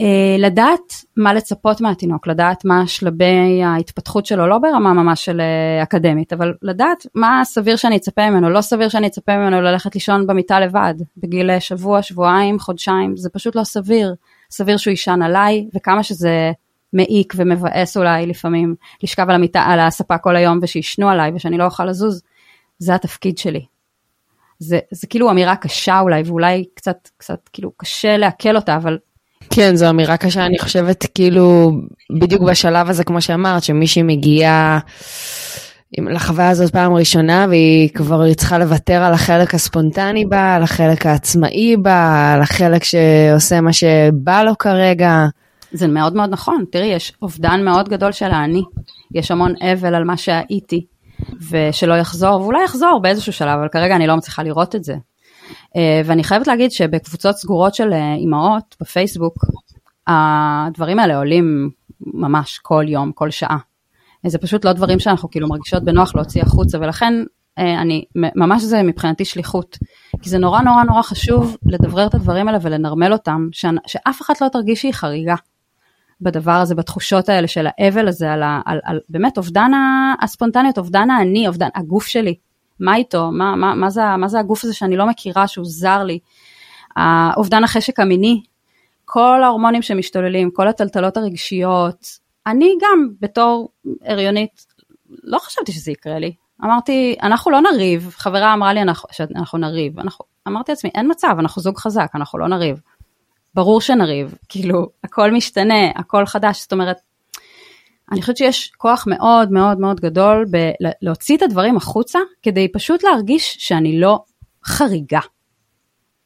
אה, לדעת מה לצפות מהתינוק, לדעת מה שלבי ההתפתחות שלו, לא ברמה ממש של אה, אקדמית, אבל לדעת מה סביר שאני אצפה ממנו, לא סביר שאני אצפה ממנו ללכת לישון במיטה לבד, בגיל אה, שבוע, שבועיים, חודשיים, זה פשוט לא סביר. סביר שהוא יישן עליי, וכמה שזה מעיק ומבאס אולי לפעמים לשכב על המיטה, על הספה כל היום ושישנו עליי ושאני לא אוכל לזוז, זה התפקיד שלי. זה, זה כאילו אמירה קשה אולי, ואולי קצת, קצת כאילו קשה לעכל אותה, אבל כן, זו אמירה קשה, אני חושבת כאילו, בדיוק בשלב הזה, כמו שאמרת, שמישהי מגיעה לחוויה הזאת פעם ראשונה, והיא כבר צריכה לוותר על החלק הספונטני בה, על החלק העצמאי בה, על החלק שעושה מה שבא לו כרגע. זה מאוד מאוד נכון, תראי, יש אובדן מאוד גדול של האני, יש המון אבל על מה שהייתי, ושלא יחזור, ואולי יחזור באיזשהו שלב, אבל כרגע אני לא מצליחה לראות את זה. אה, ואני חייבת להגיד שבקבוצות סגורות של אה, אימהות בפייסבוק, הדברים האלה עולים ממש כל יום, כל שעה. זה פשוט לא דברים שאנחנו כאילו מרגישות בנוח להוציא החוצה, ולכן אה, אני, ממש זה מבחינתי שליחות. כי זה נורא נורא נורא חשוב לדברר את הדברים האלה ולנרמל אותם, שאף אחת לא תרגיש שהיא חריגה בדבר הזה, בתחושות האלה של האבל הזה, על, על, על באמת אובדן הספונטניות, אובדן האני, אובדן הגוף שלי. מה איתו? מה, מה, מה, זה, מה זה הגוף הזה שאני לא מכירה, שהוא זר לי? אובדן החשק המיני, כל ההורמונים שמשתוללים, כל הטלטלות הרגשיות. אני גם בתור הריונית, לא חשבתי שזה יקרה לי. אמרתי, אנחנו לא נריב, חברה אמרה לי אנחנו, שאנחנו נריב. אנחנו, אמרתי לעצמי, אין מצב, אנחנו זוג חזק, אנחנו לא נריב. ברור שנריב, כאילו, הכל משתנה, הכל חדש, זאת אומרת, אני חושבת שיש כוח מאוד מאוד מאוד גדול בלהוציא את הדברים החוצה, כדי פשוט להרגיש שאני לא חריגה.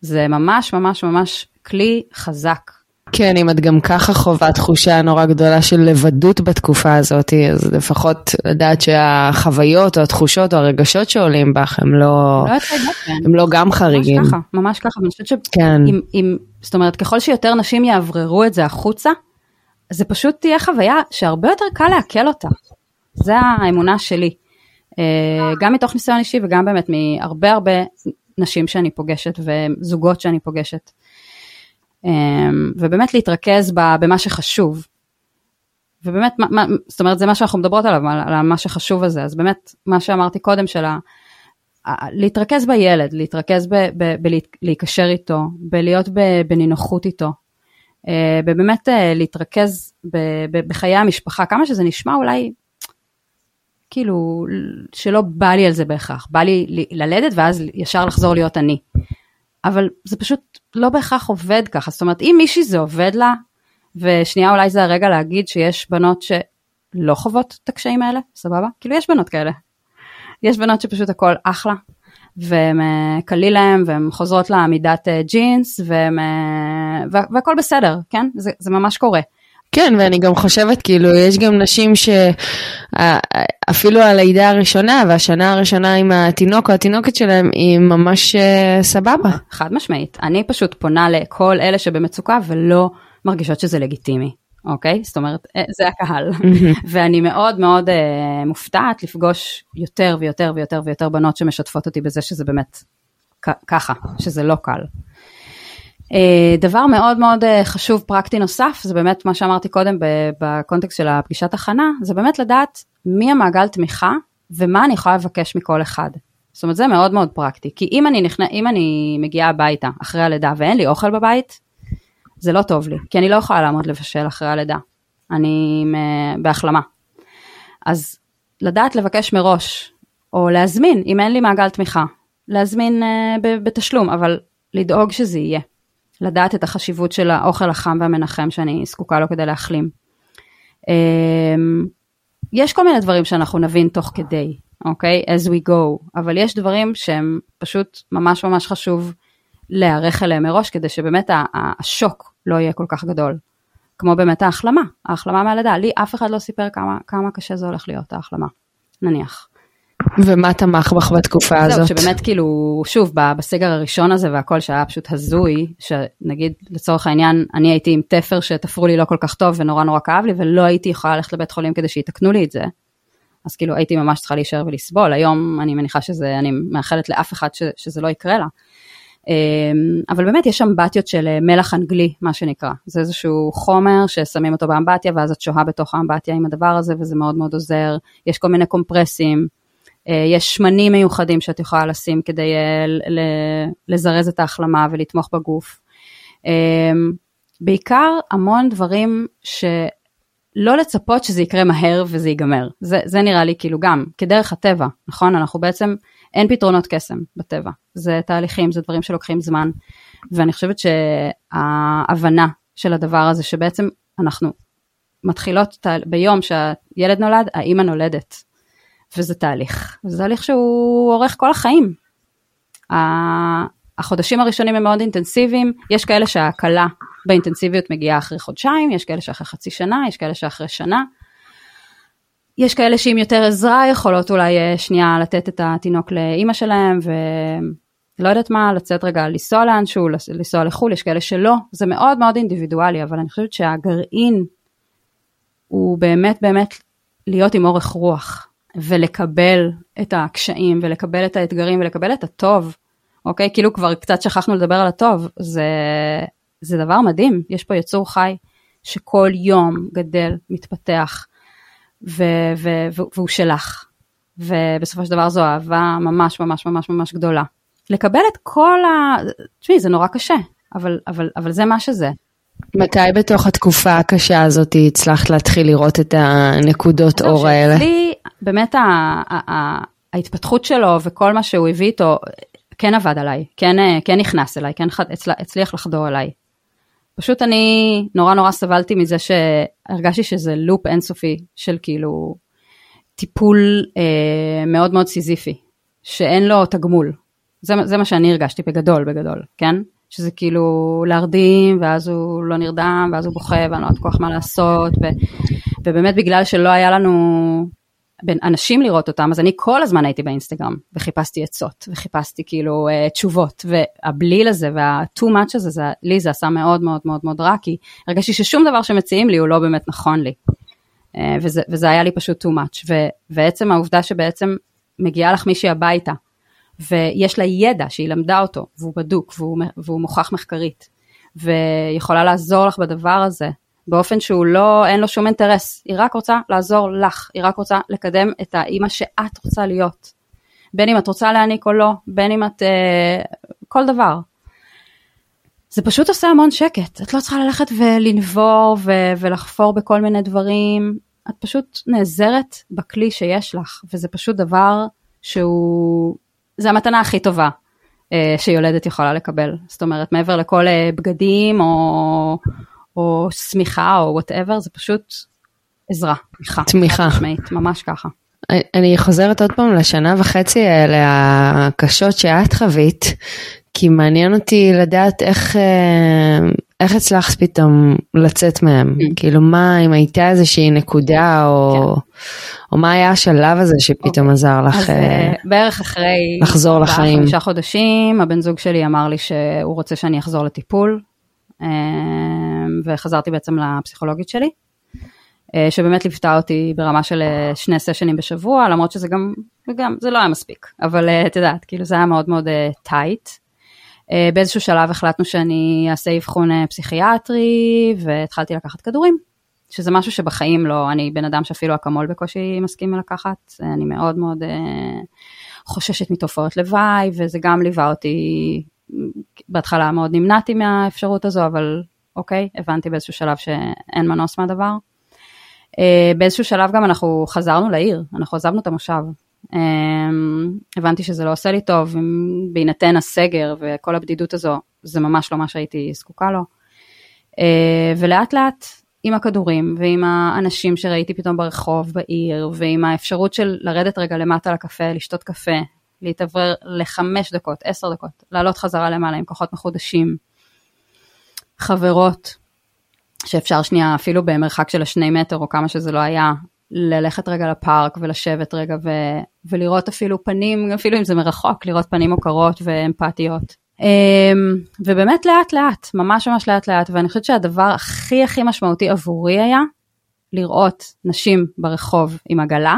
זה ממש ממש ממש כלי חזק. כן, אם את גם ככה חווה תחושה נורא גדולה של לבדות בתקופה הזאת, אז לפחות לדעת שהחוויות או התחושות או הרגשות שעולים בך הם לא, לא הם לא גם חריגים. ממש ככה, ממש ככה, ואני חושבת שאם, כן. זאת אומרת, ככל שיותר נשים יאווררו את זה החוצה, זה פשוט תהיה חוויה שהרבה יותר קל לעכל אותה. זה האמונה שלי. אה, גם מתוך ניסיון אישי וגם באמת מהרבה הרבה נשים שאני פוגשת וזוגות שאני פוגשת. אה, ובאמת להתרכז במה שחשוב. ובאמת, מה, זאת אומרת, זה מה שאנחנו מדברות עליו, על מה שחשוב הזה. אז באמת, מה שאמרתי קודם של ה... להתרכז בילד, להתרכז בלהיקשר איתו, בלהיות בנינוחות איתו, אה, ובאמת אה, להתרכז בחיי המשפחה, כמה שזה נשמע אולי כאילו שלא בא לי על זה בהכרח, בא לי ללדת ואז ישר לחזור להיות אני. אבל זה פשוט לא בהכרח עובד ככה, זאת אומרת אם מישהי זה עובד לה, ושנייה אולי זה הרגע להגיד שיש בנות שלא חוות את הקשיים האלה, סבבה? כאילו יש בנות כאלה. יש בנות שפשוט הכל אחלה, והם אה, קליל להם והם חוזרות לעמידת אה, ג'ינס והם, אה, והכל בסדר, כן? זה, זה ממש קורה. כן, ואני גם חושבת, כאילו, יש גם נשים שאפילו הלידה הראשונה והשנה הראשונה עם התינוק או התינוקת שלהם, היא ממש סבבה. חד משמעית. אני פשוט פונה לכל אלה שבמצוקה ולא מרגישות שזה לגיטימי. אוקיי? זאת אומרת, אה, זה הקהל. ואני מאוד מאוד uh, מופתעת לפגוש יותר ויותר ויותר ויותר בנות שמשתפות אותי בזה שזה באמת ככה, שזה לא קל. Uh, דבר מאוד מאוד uh, חשוב פרקטי נוסף, זה באמת מה שאמרתי קודם בקונטקסט של הפגישת הכנה, זה באמת לדעת מי המעגל תמיכה ומה אני יכולה לבקש מכל אחד. זאת אומרת, זה מאוד מאוד פרקטי, כי אם אני, נכנ... אם אני מגיעה הביתה אחרי הלידה ואין לי אוכל בבית, זה לא טוב לי, כי אני לא יכולה לעמוד לבשל אחרי הלידה. אני בהחלמה. אז לדעת לבקש מראש, או להזמין, אם אין לי מעגל תמיכה, להזמין uh, בתשלום, אבל לדאוג שזה יהיה. לדעת את החשיבות של האוכל החם והמנחם שאני זקוקה לו כדי להחלים. יש כל מיני דברים שאנחנו נבין תוך כדי, אוקיי? Okay? as we go, אבל יש דברים שהם פשוט ממש ממש חשוב להיערך אליהם מראש, כדי שבאמת השוק לא יהיה כל כך גדול. כמו באמת ההחלמה, ההחלמה מהלידה, לי אף אחד לא סיפר כמה, כמה קשה זה הולך להיות ההחלמה, נניח. ומה תמך בך בתקופה הזאת? זהו, שבאמת כאילו, שוב, בסגר הראשון הזה והכל שהיה פשוט הזוי, שנגיד לצורך העניין, אני הייתי עם תפר שתפרו לי לא כל כך טוב ונורא נורא כאב לי, ולא הייתי יכולה ללכת לבית חולים כדי שיתקנו לי את זה. אז כאילו הייתי ממש צריכה להישאר ולסבול, היום אני מניחה שזה, אני מאחלת לאף אחד ש, שזה לא יקרה לה. אמ, אבל באמת יש אמבטיות של אה, מלח אנגלי, מה שנקרא. זה איזשהו חומר ששמים אותו באמבטיה, ואז את שוהה בתוך האמבטיה עם הדבר הזה, וזה מאוד מאוד עוזר. יש כל מיני קומפרסים, יש שמנים מיוחדים שאת יכולה לשים כדי אה, לזרז את ההחלמה ולתמוך בגוף. אמ, בעיקר המון דברים שלא לצפות שזה יקרה מהר וזה ייגמר. זה, זה נראה לי כאילו גם כדרך הטבע, נכון? אנחנו בעצם אין פתרונות קסם בטבע, זה תהליכים, זה דברים שלוקחים זמן, ואני חושבת שההבנה של הדבר הזה, שבעצם אנחנו מתחילות ביום שהילד נולד, האימא נולדת, וזה תהליך, זה תהליך שהוא אורך כל החיים. החודשים הראשונים הם מאוד אינטנסיביים, יש כאלה שההקלה באינטנסיביות מגיעה אחרי חודשיים, יש כאלה שאחרי חצי שנה, יש כאלה שאחרי שנה, יש כאלה שעם יותר עזרה יכולות אולי אה, שנייה לתת את התינוק לאימא שלהם ולא יודעת מה, לצאת רגע לנסוע לאנשהו, לנסוע לחו"ל, יש כאלה שלא, זה מאוד מאוד אינדיבידואלי, אבל אני חושבת שהגרעין הוא באמת באמת להיות עם אורך רוח ולקבל את הקשיים ולקבל את האתגרים ולקבל את הטוב, אוקיי? כאילו כבר קצת שכחנו לדבר על הטוב, זה, זה דבר מדהים, יש פה יצור חי שכל יום גדל, מתפתח. ו- ו- והוא שלך. ובסופו של דבר זו אהבה ממש ממש ממש ממש גדולה. לקבל את כל ה... תשמעי, זה נורא קשה, אבל, אבל, אבל זה מה שזה. מתי בתוך התקופה הקשה הזאת הצלחת להתחיל לראות את הנקודות אור האלה? אצלי, באמת ה- ה- ה- ההתפתחות שלו וכל מה שהוא הביא איתו, כן עבד עליי, כן, כן נכנס אליי, כן הצליח לחדור אליי. פשוט אני נורא נורא סבלתי מזה שהרגשתי שזה לופ אינסופי של כאילו טיפול אה, מאוד מאוד סיזיפי, שאין לו תגמול. זה, זה מה שאני הרגשתי בגדול, בגדול, כן? שזה כאילו להרדים, ואז הוא לא נרדם, ואז הוא בוכה, ואני לא יודעת כל מה לעשות, ו, ובאמת בגלל שלא היה לנו בין אנשים לראות אותם, אז אני כל הזמן הייתי באינסטגרם, וחיפשתי עצות, וחיפשתי כאילו uh, תשובות, והבליל הזה וה-too much הזה, זה, לי זה עשה מאוד מאוד מאוד מאוד רע, כי הרגשתי ששום דבר שמציעים לי הוא לא באמת נכון לי. Uh, וזה, וזה היה לי פשוט too much, ו, ועצם העובדה שבעצם מגיעה לך מישהי הביתה, ויש לה ידע שהיא למדה אותו, והוא בדוק, והוא, והוא מוכח מחקרית, ויכולה לעזור לך בדבר הזה, באופן שהוא לא, אין לו שום אינטרס, היא רק רוצה לעזור לך, היא רק רוצה לקדם את האימא שאת רוצה להיות. בין אם את רוצה להעניק או לא, בין אם את, אה, כל דבר. זה פשוט עושה המון שקט, את לא צריכה ללכת ולנבור ו- ולחפור בכל מיני דברים, את פשוט נעזרת בכלי שיש לך, וזה פשוט דבר שהוא, זה המתנה הכי טובה אה, שיולדת יכולה לקבל. זאת אומרת, מעבר לכל אה, בגדים או, או שמיכה או וואטאבר, זה פשוט עזרה, תמיכה. תמיכה. משמעית, ממש ככה. אני חוזרת עוד פעם לשנה וחצי האלה הקשות שאת חווית, כי מעניין אותי לדעת איך, אה, איך הצלחת פתאום לצאת מהם. Mm. כאילו מה, אם הייתה איזושהי נקודה, או, כן. או מה היה השלב הזה שפתאום okay. אוקיי. עזר לך אז, uh, בערך אחרי לחזור לחיים. חמישה חודשים, הבן זוג שלי אמר לי שהוא רוצה שאני אחזור לטיפול. אמ, וחזרתי בעצם לפסיכולוגית שלי, אה, שבאמת ליוותה אותי ברמה של אה, שני סשנים בשבוע, למרות שזה גם, וגם, זה לא היה מספיק, אבל אה, את יודעת, כאילו זה היה מאוד מאוד טייט. באיזשהו שלב החלטנו שאני אעשה אבחון פסיכיאטרי, והתחלתי לקחת כדורים, שזה משהו שבחיים לא, אני בן אדם שאפילו אקמול בקושי מסכים לקחת, אני מאוד מאוד חוששת מתופעות לוואי, וזה גם ליווה אותי בהתחלה מאוד נמנעתי מהאפשרות הזו, אבל אוקיי, הבנתי באיזשהו שלב שאין מנוס מהדבר. אה, באיזשהו שלב גם אנחנו חזרנו לעיר, אנחנו עזבנו את המושב. אה, הבנתי שזה לא עושה לי טוב, בהינתן הסגר וכל הבדידות הזו, זה ממש לא מה שהייתי זקוקה לו. אה, ולאט לאט עם הכדורים ועם האנשים שראיתי פתאום ברחוב, בעיר, ועם האפשרות של לרדת רגע למטה לקפה, לשתות קפה, להתאוורר לחמש דקות, עשר דקות, לעלות חזרה למעלה עם כוחות מחודשים, חברות, שאפשר שנייה אפילו במרחק של השני מטר או כמה שזה לא היה, ללכת רגע לפארק ולשבת רגע ו, ולראות אפילו פנים, אפילו אם זה מרחוק, לראות פנים מוכרות ואמפתיות. אמ, ובאמת לאט לאט, ממש ממש לאט לאט, ואני חושבת שהדבר הכי הכי משמעותי עבורי היה לראות נשים ברחוב עם עגלה,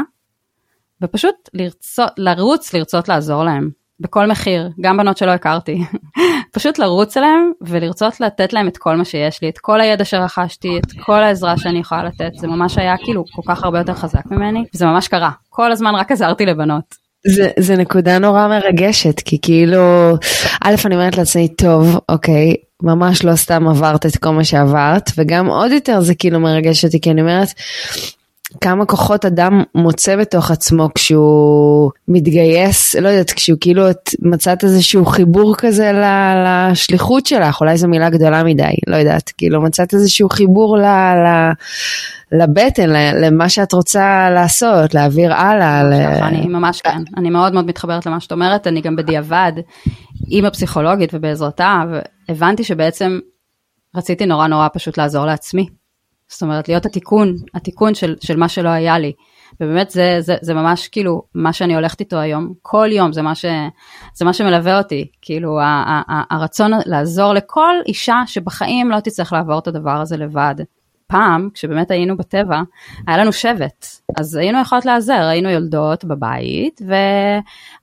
ופשוט לרצות, לרוץ, לרצות לעזור להם, בכל מחיר, גם בנות שלא הכרתי. פשוט לרוץ אליהם ולרצות לתת להם את כל מה שיש לי, את כל הידע שרכשתי, את כל העזרה שאני יכולה לתת, זה ממש היה כאילו כל כך הרבה יותר חזק ממני, זה ממש קרה, כל הזמן רק עזרתי לבנות. זה, זה נקודה נורא מרגשת, כי כאילו, א', אני אומרת לעצמי, טוב, אוקיי, ממש לא סתם עברת את כל מה שעברת, וגם עוד יותר זה כאילו מרגש אותי, כי אני אומרת, כמה כוחות אדם מוצא בתוך עצמו כשהוא מתגייס, לא יודעת, כשהוא כאילו את מצאת איזשהו חיבור כזה לשליחות שלך, אולי זו מילה גדולה מדי, לא יודעת, כאילו מצאת איזשהו חיבור ל, ל, לבטן, למה שאת רוצה לעשות, להעביר הלאה. ל... אני ממש כן, אני מאוד מאוד מתחברת למה שאת אומרת, אני גם בדיעבד עם הפסיכולוגית ובעזרתה, הבנתי שבעצם רציתי נורא נורא פשוט לעזור לעצמי. זאת אומרת, להיות התיקון, התיקון של, של מה שלא היה לי. ובאמת זה, זה, זה ממש כאילו מה שאני הולכת איתו היום, כל יום זה מה, ש, זה מה שמלווה אותי, כאילו ה, ה, ה, הרצון לעזור לכל אישה שבחיים לא תצטרך לעבור את הדבר הזה לבד. פעם, כשבאמת היינו בטבע, היה לנו שבט, אז היינו יכולות לעזר, היינו יולדות בבית,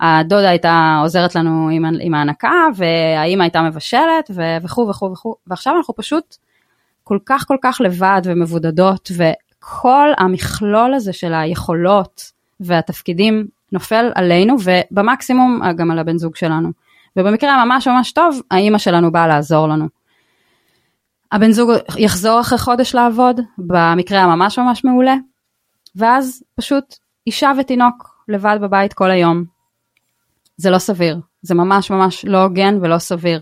והדודה הייתה עוזרת לנו עם, עם ההנקה, והאימא הייתה מבשלת, וכו' וכו' וכו', ועכשיו אנחנו פשוט כל כך כל כך לבד ומבודדות, וכל המכלול הזה של היכולות והתפקידים נופל עלינו, ובמקסימום גם על הבן זוג שלנו. ובמקרה הממש ממש טוב, האימא שלנו באה לעזור לנו. הבן זוג יחזור אחרי חודש לעבוד, במקרה הממש ממש מעולה, ואז פשוט אישה ותינוק לבד בבית כל היום. זה לא סביר, זה ממש ממש לא הוגן ולא סביר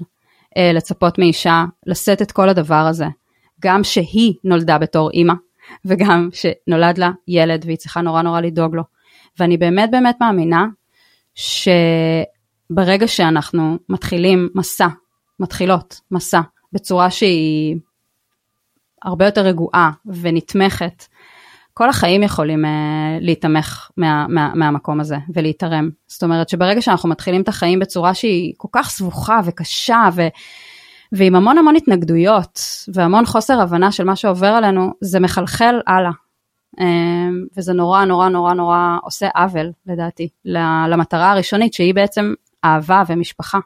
אה, לצפות מאישה לשאת את כל הדבר הזה. גם שהיא נולדה בתור אימא, וגם שנולד לה ילד והיא צריכה נורא נורא לדאוג לו. ואני באמת באמת מאמינה שברגע שאנחנו מתחילים מסע, מתחילות מסע, בצורה שהיא הרבה יותר רגועה ונתמכת, כל החיים יכולים uh, להיתמך מה, מה, מהמקום הזה ולהתערם. זאת אומרת שברגע שאנחנו מתחילים את החיים בצורה שהיא כל כך סבוכה וקשה ו, ועם המון המון התנגדויות והמון חוסר הבנה של מה שעובר עלינו, זה מחלחל הלאה. אמ, וזה נורא נורא נורא נורא עושה עוול לדעתי למטרה הראשונית שהיא בעצם אהבה ומשפחה.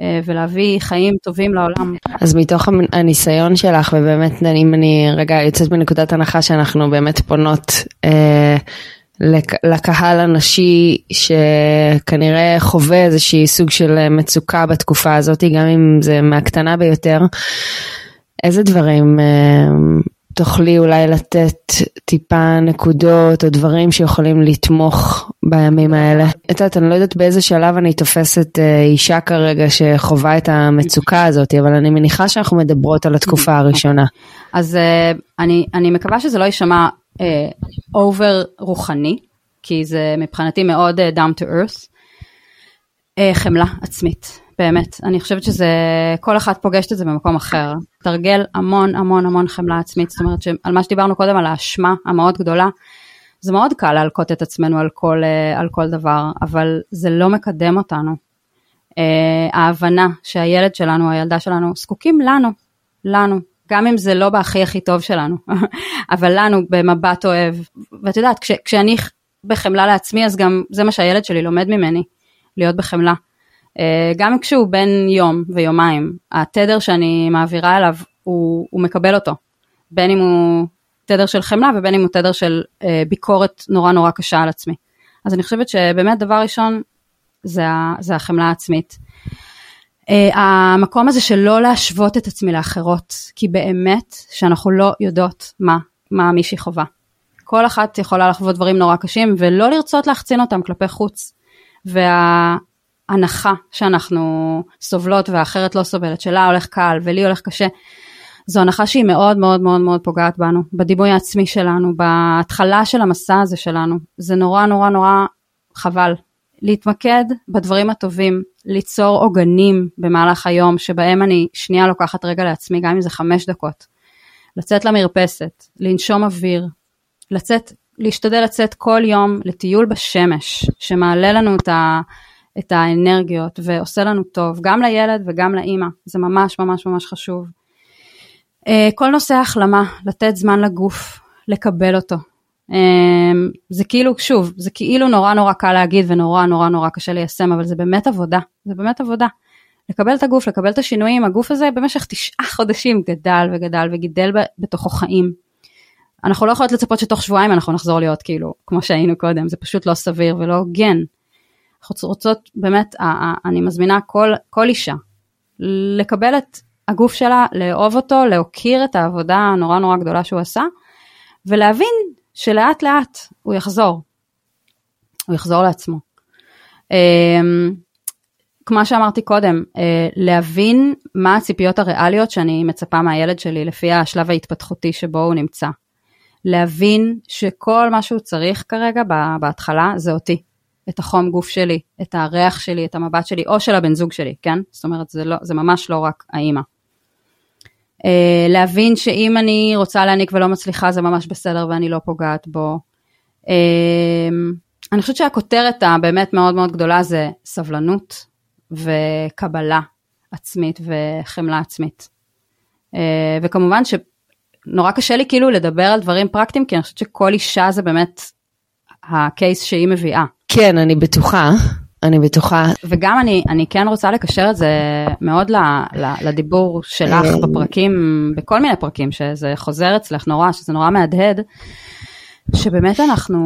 אה, ולהביא חיים טובים לעולם. אז מתוך הניסיון שלך, ובאמת אם אני רגע יוצאת מנקודת הנחה שאנחנו באמת פונות אה, לקהל הנשי שכנראה חווה איזושהי סוג של מצוקה בתקופה הזאת, גם אם זה מהקטנה ביותר. איזה דברים אה, תוכלי אולי לתת טיפה נקודות או דברים שיכולים לתמוך בימים האלה? את יודעת, אני לא יודעת באיזה שלב אני תופסת אה, אישה כרגע שחווה את המצוקה הזאת, אבל אני מניחה שאנחנו מדברות על התקופה הראשונה. אז אה, אני, אני מקווה שזה לא יישמע אובר uh, רוחני, כי זה מבחינתי מאוד uh, down to earth. Uh, חמלה עצמית, באמת. אני חושבת שזה, כל אחת פוגשת את זה במקום אחר. תרגל המון המון המון חמלה עצמית, זאת אומרת שעל מה שדיברנו קודם, על האשמה המאוד גדולה, זה מאוד קל להלקוט את עצמנו על כל, uh, על כל דבר, אבל זה לא מקדם אותנו. Uh, ההבנה שהילד שלנו, הילדה שלנו, זקוקים לנו, לנו, גם אם זה לא בהכי הכי טוב שלנו, אבל לנו במבט אוהב. ואת יודעת, כש, כשאני בחמלה לעצמי, אז גם זה מה שהילד שלי לומד ממני, להיות בחמלה. אה, גם כשהוא בן יום ויומיים, התדר שאני מעבירה אליו, הוא, הוא מקבל אותו. בין אם הוא תדר של חמלה ובין אם הוא תדר של אה, ביקורת נורא נורא קשה על עצמי. אז אני חושבת שבאמת דבר ראשון זה, זה החמלה העצמית. Uh, המקום הזה של לא להשוות את עצמי לאחרות, כי באמת שאנחנו לא יודעות מה, מה מישהי חווה. כל אחת יכולה לחוות דברים נורא קשים ולא לרצות להחצין אותם כלפי חוץ. וההנחה שאנחנו סובלות והאחרת לא סובלת, שלה הולך קל ולי הולך קשה, זו הנחה שהיא מאוד מאוד מאוד מאוד פוגעת בנו, בדימוי העצמי שלנו, בהתחלה של המסע הזה שלנו. זה נורא נורא נורא חבל. להתמקד בדברים הטובים, ליצור עוגנים במהלך היום שבהם אני שנייה לוקחת רגע לעצמי, גם אם זה חמש דקות. לצאת למרפסת, לנשום אוויר, לצאת, להשתדל לצאת כל יום לטיול בשמש, שמעלה לנו את, ה, את האנרגיות ועושה לנו טוב, גם לילד וגם לאימא, זה ממש ממש ממש חשוב. אה, כל נושא ההחלמה, לתת זמן לגוף, לקבל אותו. אה, זה כאילו, שוב, זה כאילו נורא נורא קל להגיד ונורא נורא נורא קשה ליישם, אבל זה באמת עבודה, זה באמת עבודה. לקבל את הגוף, לקבל את השינויים, הגוף הזה במשך תשעה חודשים גדל וגדל וגידל בתוכו חיים. אנחנו לא יכולות לצפות שתוך שבועיים אנחנו נחזור להיות כאילו, כמו שהיינו קודם, זה פשוט לא סביר ולא הוגן. אנחנו רוצות, באמת, אני מזמינה כל, כל אישה לקבל את הגוף שלה, לאהוב אותו, להוקיר את העבודה הנורא נורא גדולה שהוא עשה, ולהבין שלאט לאט הוא יחזור. הוא יחזור לעצמו. אמ, כמו שאמרתי קודם, אה, להבין מה הציפיות הריאליות שאני מצפה מהילד שלי לפי השלב ההתפתחותי שבו הוא נמצא. להבין שכל מה שהוא צריך כרגע בהתחלה זה אותי. את החום גוף שלי, את הריח שלי, את המבט שלי, או של הבן זוג שלי, כן? זאת אומרת, זה, לא, זה ממש לא רק האימא. Uh, להבין שאם אני רוצה להעניק ולא מצליחה זה ממש בסדר ואני לא פוגעת בו. Uh, אני חושבת שהכותרת הבאמת מאוד מאוד גדולה זה סבלנות וקבלה עצמית וחמלה עצמית. Uh, וכמובן שנורא קשה לי כאילו לדבר על דברים פרקטיים כי אני חושבת שכל אישה זה באמת הקייס שהיא מביאה. כן, אני בטוחה. אני בטוחה. וגם אני, אני כן רוצה לקשר את זה מאוד ל, ל, לדיבור שלך אה. בפרקים, בכל מיני פרקים, שזה חוזר אצלך נורא, שזה נורא מהדהד, שבאמת אנחנו,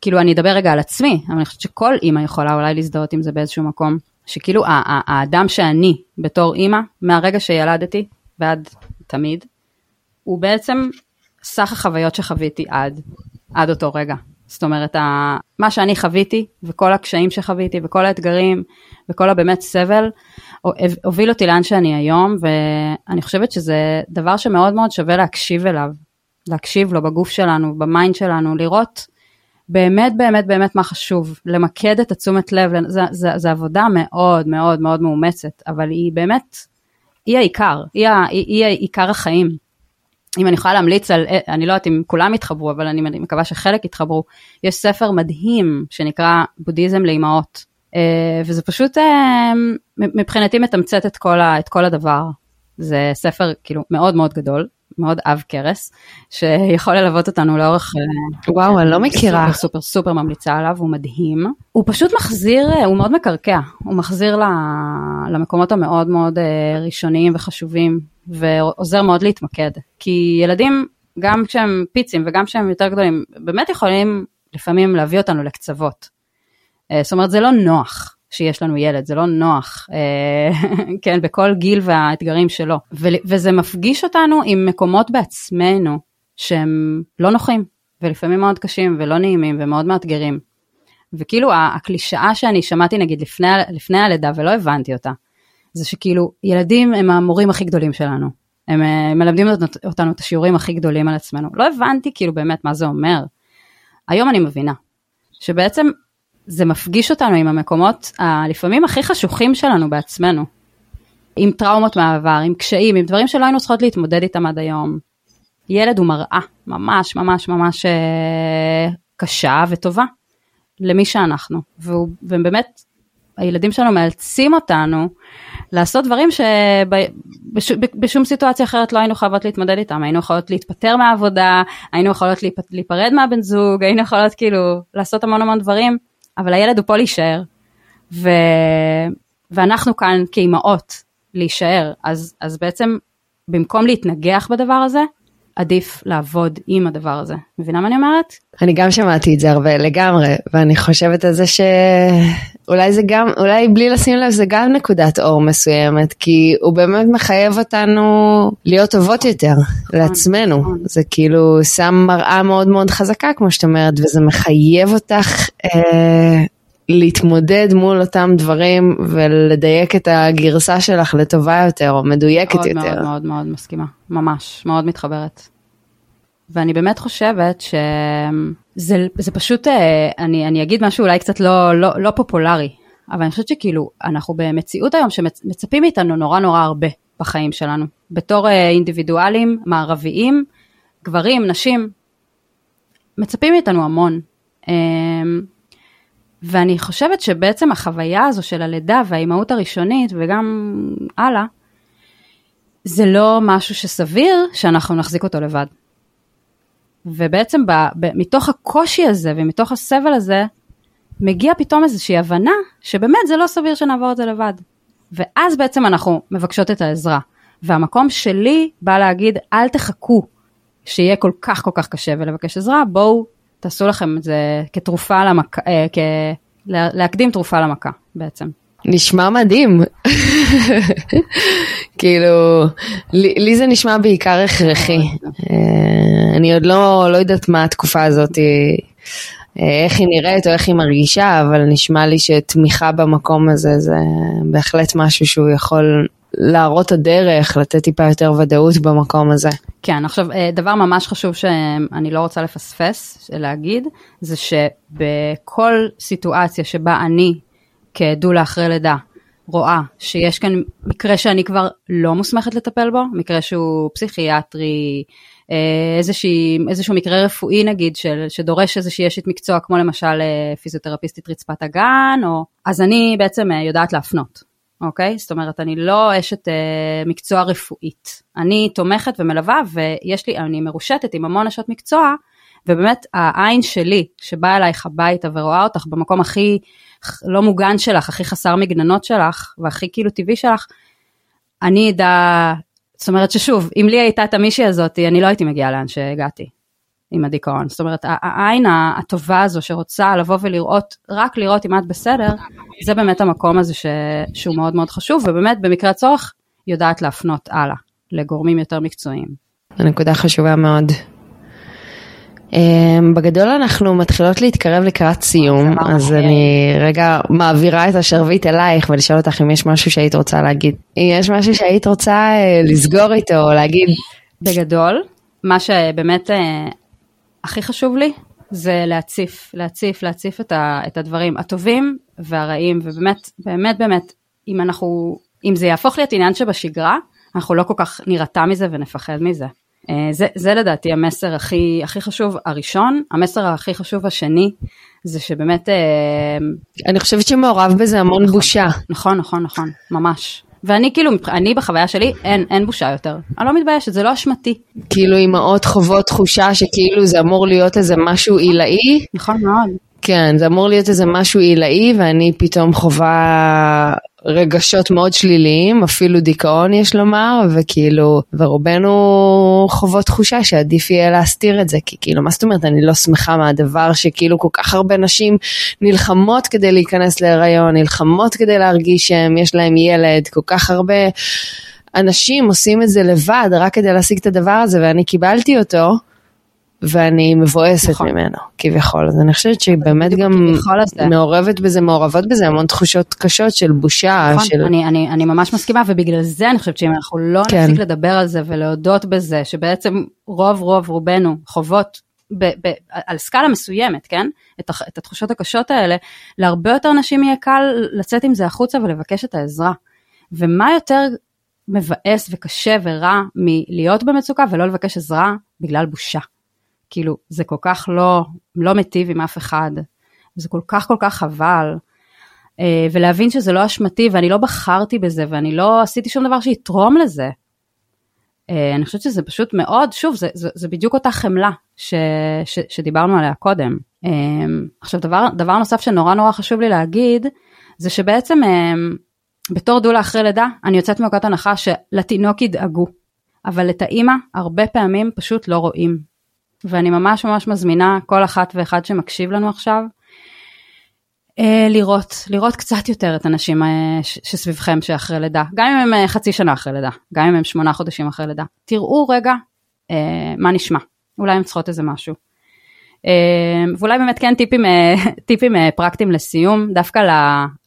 כאילו אני אדבר רגע על עצמי, אבל אני חושבת שכל אימא יכולה אולי להזדהות עם זה באיזשהו מקום, שכאילו האדם שאני בתור אימא, מהרגע שילדתי ועד תמיד, הוא בעצם סך החוויות שחוויתי עד, עד אותו רגע. זאת אומרת, מה שאני חוויתי, וכל הקשיים שחוויתי, וכל האתגרים, וכל הבאמת סבל, הוביל אותי לאן שאני היום, ואני חושבת שזה דבר שמאוד מאוד שווה להקשיב אליו, להקשיב לו בגוף שלנו, ב mind שלנו, לראות באמת באמת באמת מה חשוב, למקד את התשומת לב, זה עבודה מאוד מאוד מאוד מאומצת, אבל היא באמת, היא העיקר, היא, היא, היא עיקר החיים. אם אני יכולה להמליץ על, אני לא יודעת אם כולם יתחברו, אבל אני מקווה שחלק יתחברו, יש ספר מדהים שנקרא בודהיזם לאימהות, אה, וזה פשוט אה, מבחינתי מתמצת את כל, ה, את כל הדבר. זה ספר כאילו מאוד מאוד גדול, מאוד עב כרס, שיכול ללוות אותנו לאורך... אה, וואו, אני לא מכירה. סופר סופר סופר ממליצה עליו, הוא מדהים. הוא פשוט מחזיר, הוא מאוד מקרקע, הוא מחזיר למקומות המאוד מאוד ראשוניים וחשובים ועוזר מאוד להתמקד. כי ילדים, גם כשהם פיצים וגם כשהם יותר גדולים, באמת יכולים לפעמים להביא אותנו לקצוות. אה, זאת אומרת, זה לא נוח שיש לנו ילד, זה לא נוח, אה, כן, בכל גיל והאתגרים שלו. וזה מפגיש אותנו עם מקומות בעצמנו שהם לא נוחים, ולפעמים מאוד קשים ולא נעימים ומאוד מאתגרים. וכאילו הקלישאה שאני שמעתי נגיד לפני, לפני הלידה ולא הבנתי אותה, זה שכאילו ילדים הם המורים הכי גדולים שלנו. הם, אה, מלמדים אותנו את השיעורים הכי גדולים על עצמנו. לא הבנתי כאילו באמת מה זה אומר. היום אני מבינה שבעצם זה מפגיש אותנו עם המקומות הלפעמים הכי חשוכים שלנו בעצמנו. עם טראומות מהעבר, עם קשיים, עם דברים שלא היינו צריכות להתמודד איתם עד היום. ילד הוא מראה ממש ממש ממש אה, קשה וטובה למי שאנחנו. והוא, ובאמת הילדים שלנו מאלצים אותנו לעשות דברים שבשום סיטואציה אחרת לא היינו חייבות להתמודד איתם, היינו יכולות להתפטר מהעבודה, היינו יכולות להיפרד מהבן זוג, היינו יכולות כאילו לעשות המון המון דברים, אבל הילד הוא פה להישאר, ו... ואנחנו כאן כאימהות להישאר, אז, אז בעצם במקום להתנגח בדבר הזה, עדיף לעבוד עם הדבר הזה. מבינה מה אני אומרת? אני גם שמעתי את זה הרבה לגמרי, ואני חושבת על זה שאולי זה גם, אולי בלי לשים לב זה גם נקודת אור מסוימת, כי הוא באמת מחייב אותנו להיות טובות יותר נכון, לעצמנו. נכון. זה כאילו שם מראה מאוד מאוד חזקה כמו שאת אומרת, וזה מחייב אותך אה, להתמודד מול אותם דברים ולדייק את הגרסה שלך לטובה יותר או מדויקת מאוד, יותר. מאוד מאוד מאוד מסכימה, ממש, מאוד מתחברת. ואני באמת חושבת שזה זה פשוט, אה, אני, אני אגיד משהו אולי קצת לא, לא, לא פופולרי, אבל אני חושבת שכאילו, אנחנו במציאות היום שמצפים מאיתנו נורא נורא הרבה בחיים שלנו. בתור אה, אינדיבידואלים, מערביים, גברים, נשים, מצפים מאיתנו המון. ואני חושבת שבעצם החוויה הזו של הלידה והאימהות הראשונית וגם הלאה, זה לא משהו שסביר שאנחנו נחזיק אותו לבד. ובעצם ב, ב, מתוך הקושי הזה ומתוך הסבל הזה, מגיע פתאום איזושהי הבנה שבאמת זה לא סביר שנעבור את זה לבד. ואז בעצם אנחנו מבקשות את העזרה. והמקום שלי בא להגיד, אל תחכו שיהיה כל כך כל כך קשה ולבקש עזרה, בואו תעשו לכם את זה כתרופה למכה, אה, כ... להקדים תרופה למכה בעצם. נשמע מדהים. כאילו, לי, לי זה נשמע בעיקר הכרחי. אה, אני עוד לא, לא יודעת מה התקופה הזאת, אה, איך היא נראית או איך היא מרגישה, אבל נשמע לי שתמיכה במקום הזה זה בהחלט משהו שהוא יכול להראות את הדרך, לתת טיפה יותר ודאות במקום הזה. כן, עכשיו אה, דבר ממש חשוב שאני לא רוצה לפספס, להגיד, זה שבכל סיטואציה שבה אני כדולה אחרי לידה רואה שיש כאן מקרה שאני כבר לא מוסמכת לטפל בו, מקרה שהוא פסיכיאטרי, אה, איזושהי, איזשהו מקרה רפואי נגיד של, שדורש איזושהי אשת מקצוע כמו למשל אה, פיזיותרפיסטית רצפת הגן, או, אז אני בעצם יודעת להפנות. אוקיי? זאת אומרת, אני לא אשת אה, מקצוע רפואית. אני תומכת ומלווה, ויש לי, אני מרושתת עם המון אשת מקצוע, ובאמת העין שלי, שבאה אלייך הביתה ורואה אותך במקום הכי לא מוגן שלך, הכי חסר מגננות שלך, והכי כאילו טבעי שלך, אני אדע, זאת אומרת ששוב, אם לי הייתה את המישהי הזאת, אני לא הייתי מגיעה לאן שהגעתי. עם הדיכאון. זאת אומרת, העין הטובה הזו שרוצה לבוא ולראות, רק לראות אם את בסדר, זה באמת המקום הזה ש, שהוא מאוד מאוד חשוב, ובאמת במקרה הצורך יודעת להפנות הלאה לגורמים יותר מקצועיים. זו נקודה חשובה מאוד. אמ, בגדול אנחנו מתחילות להתקרב לקראת סיום, אז אני רגע מעבירה את השרביט אלייך ולשאול אותך אם יש משהו שהיית רוצה להגיד. אם יש משהו שהיית רוצה אה, לסגור איתו או להגיד. בגדול, מה שבאמת אה, הכי חשוב לי זה להציף, להציף, להציף את, ה, את הדברים הטובים והרעים, ובאמת, באמת, באמת, אם אנחנו, אם זה יהפוך להיות עניין שבשגרה, אנחנו לא כל כך נירתע מזה ונפחד מזה. אה, זה, זה לדעתי המסר הכי, הכי חשוב הראשון, המסר הכי חשוב השני, זה שבאמת... אה, אני חושבת שמעורב בזה המון נכון, בושה. נכון, נכון, נכון, ממש. ואני כאילו, אני בחוויה שלי, אין, אין בושה יותר. אני לא מתביישת, זה לא אשמתי. כאילו אימהות חוות תחושה שכאילו זה אמור להיות איזה משהו עילאי. נכון מאוד. כן, זה אמור להיות איזה משהו עילאי, ואני פתאום חווה רגשות מאוד שליליים, אפילו דיכאון יש לומר, וכאילו, ורובנו חוות תחושה שעדיף יהיה להסתיר את זה, כי כאילו, מה זאת אומרת, אני לא שמחה מהדבר שכאילו כל כך הרבה נשים נלחמות כדי להיכנס להיריון, נלחמות כדי להרגיש שהם, יש להם ילד, כל כך הרבה... אנשים עושים את זה לבד רק כדי להשיג את הדבר הזה ואני קיבלתי אותו ואני מבואסת נכון. ממנו, כביכול. אז אני חושבת שהיא באמת גם מעורבת בזה, מעורבות בזה המון תחושות קשות של בושה. נכון, של... אני, אני, אני ממש מסכימה, ובגלל זה אני חושבת שאם אנחנו לא כן. נפסיק לדבר על זה ולהודות בזה, שבעצם רוב רוב רובנו חוות ב, ב, על סקאלה מסוימת, כן? את, את התחושות הקשות האלה, להרבה יותר נשים יהיה קל לצאת עם זה החוצה ולבקש את העזרה. ומה יותר מבאס וקשה ורע מלהיות במצוקה ולא לבקש עזרה בגלל בושה. כאילו, זה כל כך לא, לא מיטיב עם אף אחד, זה כל כך כל כך חבל. אה, ולהבין שזה לא אשמתי ואני לא בחרתי בזה ואני לא עשיתי שום דבר שיתרום לזה. אה, אני חושבת שזה פשוט מאוד, שוב, זה, זה, זה בדיוק אותה חמלה ש, ש, שדיברנו עליה קודם. אה, עכשיו, דבר, דבר נוסף שנורא נורא חשוב לי להגיד, זה שבעצם בתור דולה אחרי לידה, אני יוצאת מנקודת הנחה שלתינוק ידאגו, אבל את האימא הרבה פעמים פשוט לא רואים. ואני ממש ממש מזמינה כל אחת ואחד שמקשיב לנו עכשיו, אה, לראות, לראות קצת יותר את הנשים אה, שסביבכם שאחרי לידה, גם אם הם אה, חצי שנה אחרי לידה, גם אם הם שמונה חודשים אחרי לידה. תראו רגע מה נשמע, אולי הן צריכות איזה משהו. ואולי באמת כן טיפים, טיפים פרקטיים לסיום, דווקא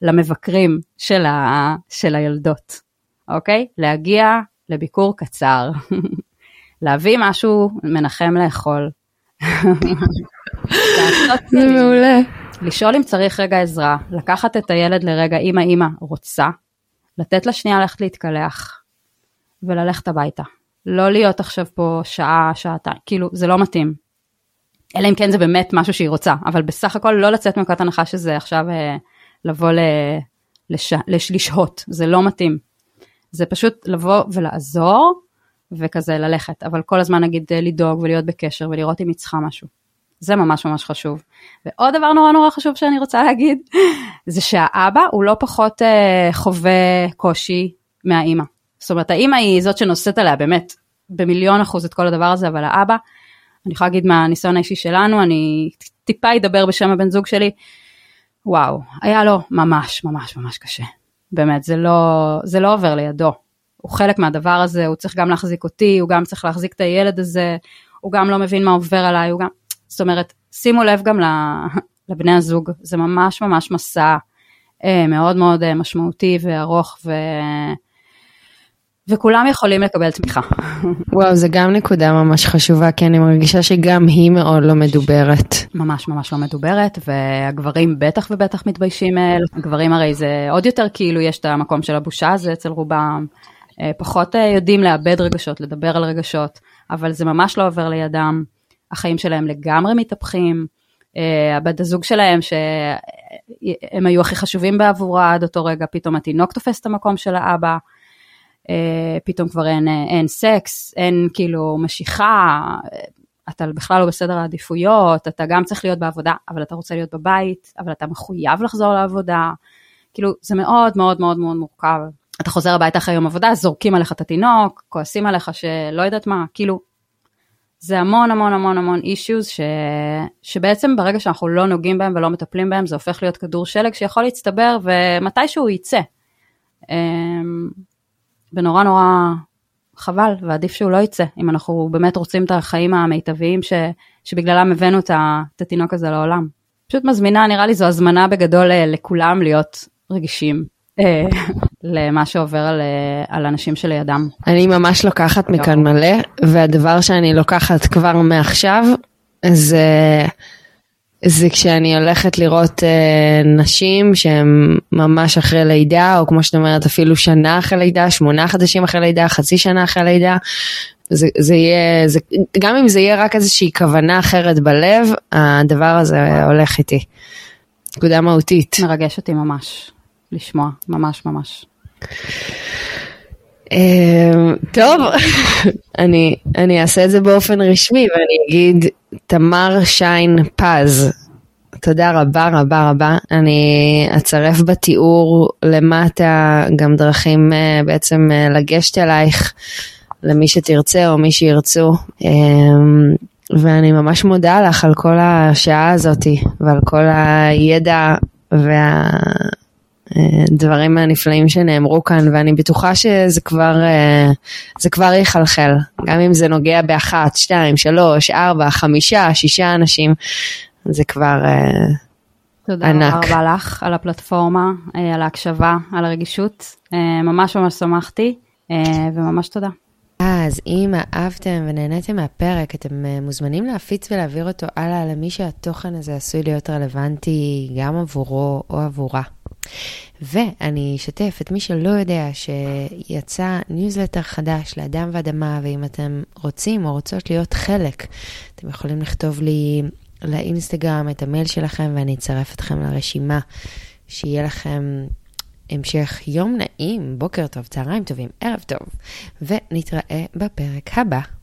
למבקרים של, ה, של הילדות, אוקיי? להגיע לביקור קצר, להביא משהו מנחם לאכול. זה מעולה. לשאול אם צריך רגע עזרה, לקחת את הילד לרגע, אמא אמא רוצה, לתת לה שנייה ללכת להתקלח וללכת הביתה. לא להיות עכשיו פה שעה, שעתיים, כאילו זה לא מתאים. אלא אם כן זה באמת משהו שהיא רוצה, אבל בסך הכל לא לצאת מנקודת הנחה שזה עכשיו אה, לבוא ל, לש, לש, לשהות, זה לא מתאים. זה פשוט לבוא ולעזור וכזה ללכת, אבל כל הזמן נגיד לדאוג ולהיות בקשר ולראות אם היא צריכה משהו. זה ממש ממש חשוב. ועוד דבר נורא נורא חשוב שאני רוצה להגיד, זה שהאבא הוא לא פחות אה, חווה קושי מהאימא. זאת אומרת, האימא היא זאת שנושאת עליה באמת במיליון אחוז את כל הדבר הזה, אבל האבא, אני יכולה להגיד מהניסיון האישי שלנו, אני טיפה אדבר בשם הבן זוג שלי, וואו, היה לו ממש ממש ממש קשה. באמת, זה לא, זה לא עובר לידו. הוא חלק מהדבר הזה, הוא צריך גם להחזיק אותי, הוא גם צריך להחזיק את הילד הזה, הוא גם לא מבין מה עובר עליי, הוא גם... זאת אומרת, שימו לב גם לבני הזוג, זה ממש ממש מסע אה, מאוד מאוד אה, משמעותי וארוך, ו... וכולם יכולים לקבל תמיכה. וואו, זה גם נקודה ממש חשובה, כי אני מרגישה שגם היא מאוד לא מדוברת. ממש ממש לא מדוברת, והגברים בטח ובטח מתביישים, הגברים הרי זה עוד יותר כאילו יש את המקום של הבושה הזה אצל רובם, אה, פחות יודעים לאבד רגשות, לדבר על רגשות, אבל זה ממש לא עובר לידם. החיים שלהם לגמרי מתהפכים, אה, הבת הזוג שלהם שהם היו הכי חשובים בעבורה עד אותו רגע, פתאום התינוק תופס את המקום של האבא, אה, פתאום כבר אין, אין סקס, אין כאילו משיכה, אתה בכלל לא בסדר העדיפויות, אתה גם צריך להיות בעבודה, אבל אתה רוצה להיות בבית, אבל אתה מחויב לחזור לעבודה, כאילו זה מאוד מאוד מאוד מאוד מורכב. אתה חוזר הביתה אחרי יום עבודה, זורקים עליך את התינוק, כועסים עליך שלא יודעת מה, כאילו זה המון המון המון המון אישיוז ש... שבעצם ברגע שאנחנו לא נוגעים בהם ולא מטפלים בהם זה הופך להיות כדור שלג שיכול להצטבר ומתישהו יצא. אמ, ונורא נורא חבל ועדיף שהוא לא יצא אם אנחנו באמת רוצים את החיים המיטביים ש... שבגללם הבאנו את התינוק הזה לעולם. פשוט מזמינה נראה לי זו הזמנה בגדול אה, לכולם להיות רגישים אה, למה שעובר על, אה, על אנשים שלידם. אני ממש לוקחת מכאן מלא, והדבר שאני לוקחת כבר מעכשיו, זה, זה כשאני הולכת לראות אה, נשים שהן ממש אחרי לידה, או כמו שאת אומרת, אפילו שנה אחרי לידה, שמונה חודשים אחרי לידה, חצי שנה אחרי לידה. זה, זה יהיה, זה, גם אם זה יהיה רק איזושהי כוונה אחרת בלב, הדבר הזה הולך איתי. נקודה מהותית. מרגש אותי ממש. לשמוע, ממש ממש. אמ, טוב, אני, אני אעשה את זה באופן רשמי ואני אגיד תמר שיין פז. תודה רבה רבה רבה. אני אצרף בתיאור למטה גם דרכים אה, בעצם אה, לגשת אלייך למי שתרצה או מי שירצו. אמ, ואני ממש מודה לך על כל השעה הזאתי ועל כל הידע וה... הדברים הנפלאים שנאמרו כאן, ואני בטוחה שזה כבר, אה, זה כבר יחלחל, גם אם זה נוגע באחת, שתיים, שלוש, ארבע, חמישה, שישה אנשים, זה כבר אה, תודה ענק. תודה רבה לך על הפלטפורמה, אה, על ההקשבה, על הרגישות, ממש ממש שמחתי, וממש תודה. אז אם אהבתם ונהניתם מהפרק, אתם מוזמנים להפיץ ולהעביר אותו הלאה למי שהתוכן הזה עשוי להיות רלוונטי גם עבורו או עבורה. ואני אשתף את מי שלא יודע שיצא ניוזלטר חדש לאדם ואדמה, ואם אתם רוצים או רוצות להיות חלק, אתם יכולים לכתוב לי לאינסטגרם את המייל שלכם ואני אצרף אתכם לרשימה. שיהיה לכם המשך יום נעים, בוקר טוב, צהריים טובים, ערב טוב, ונתראה בפרק הבא.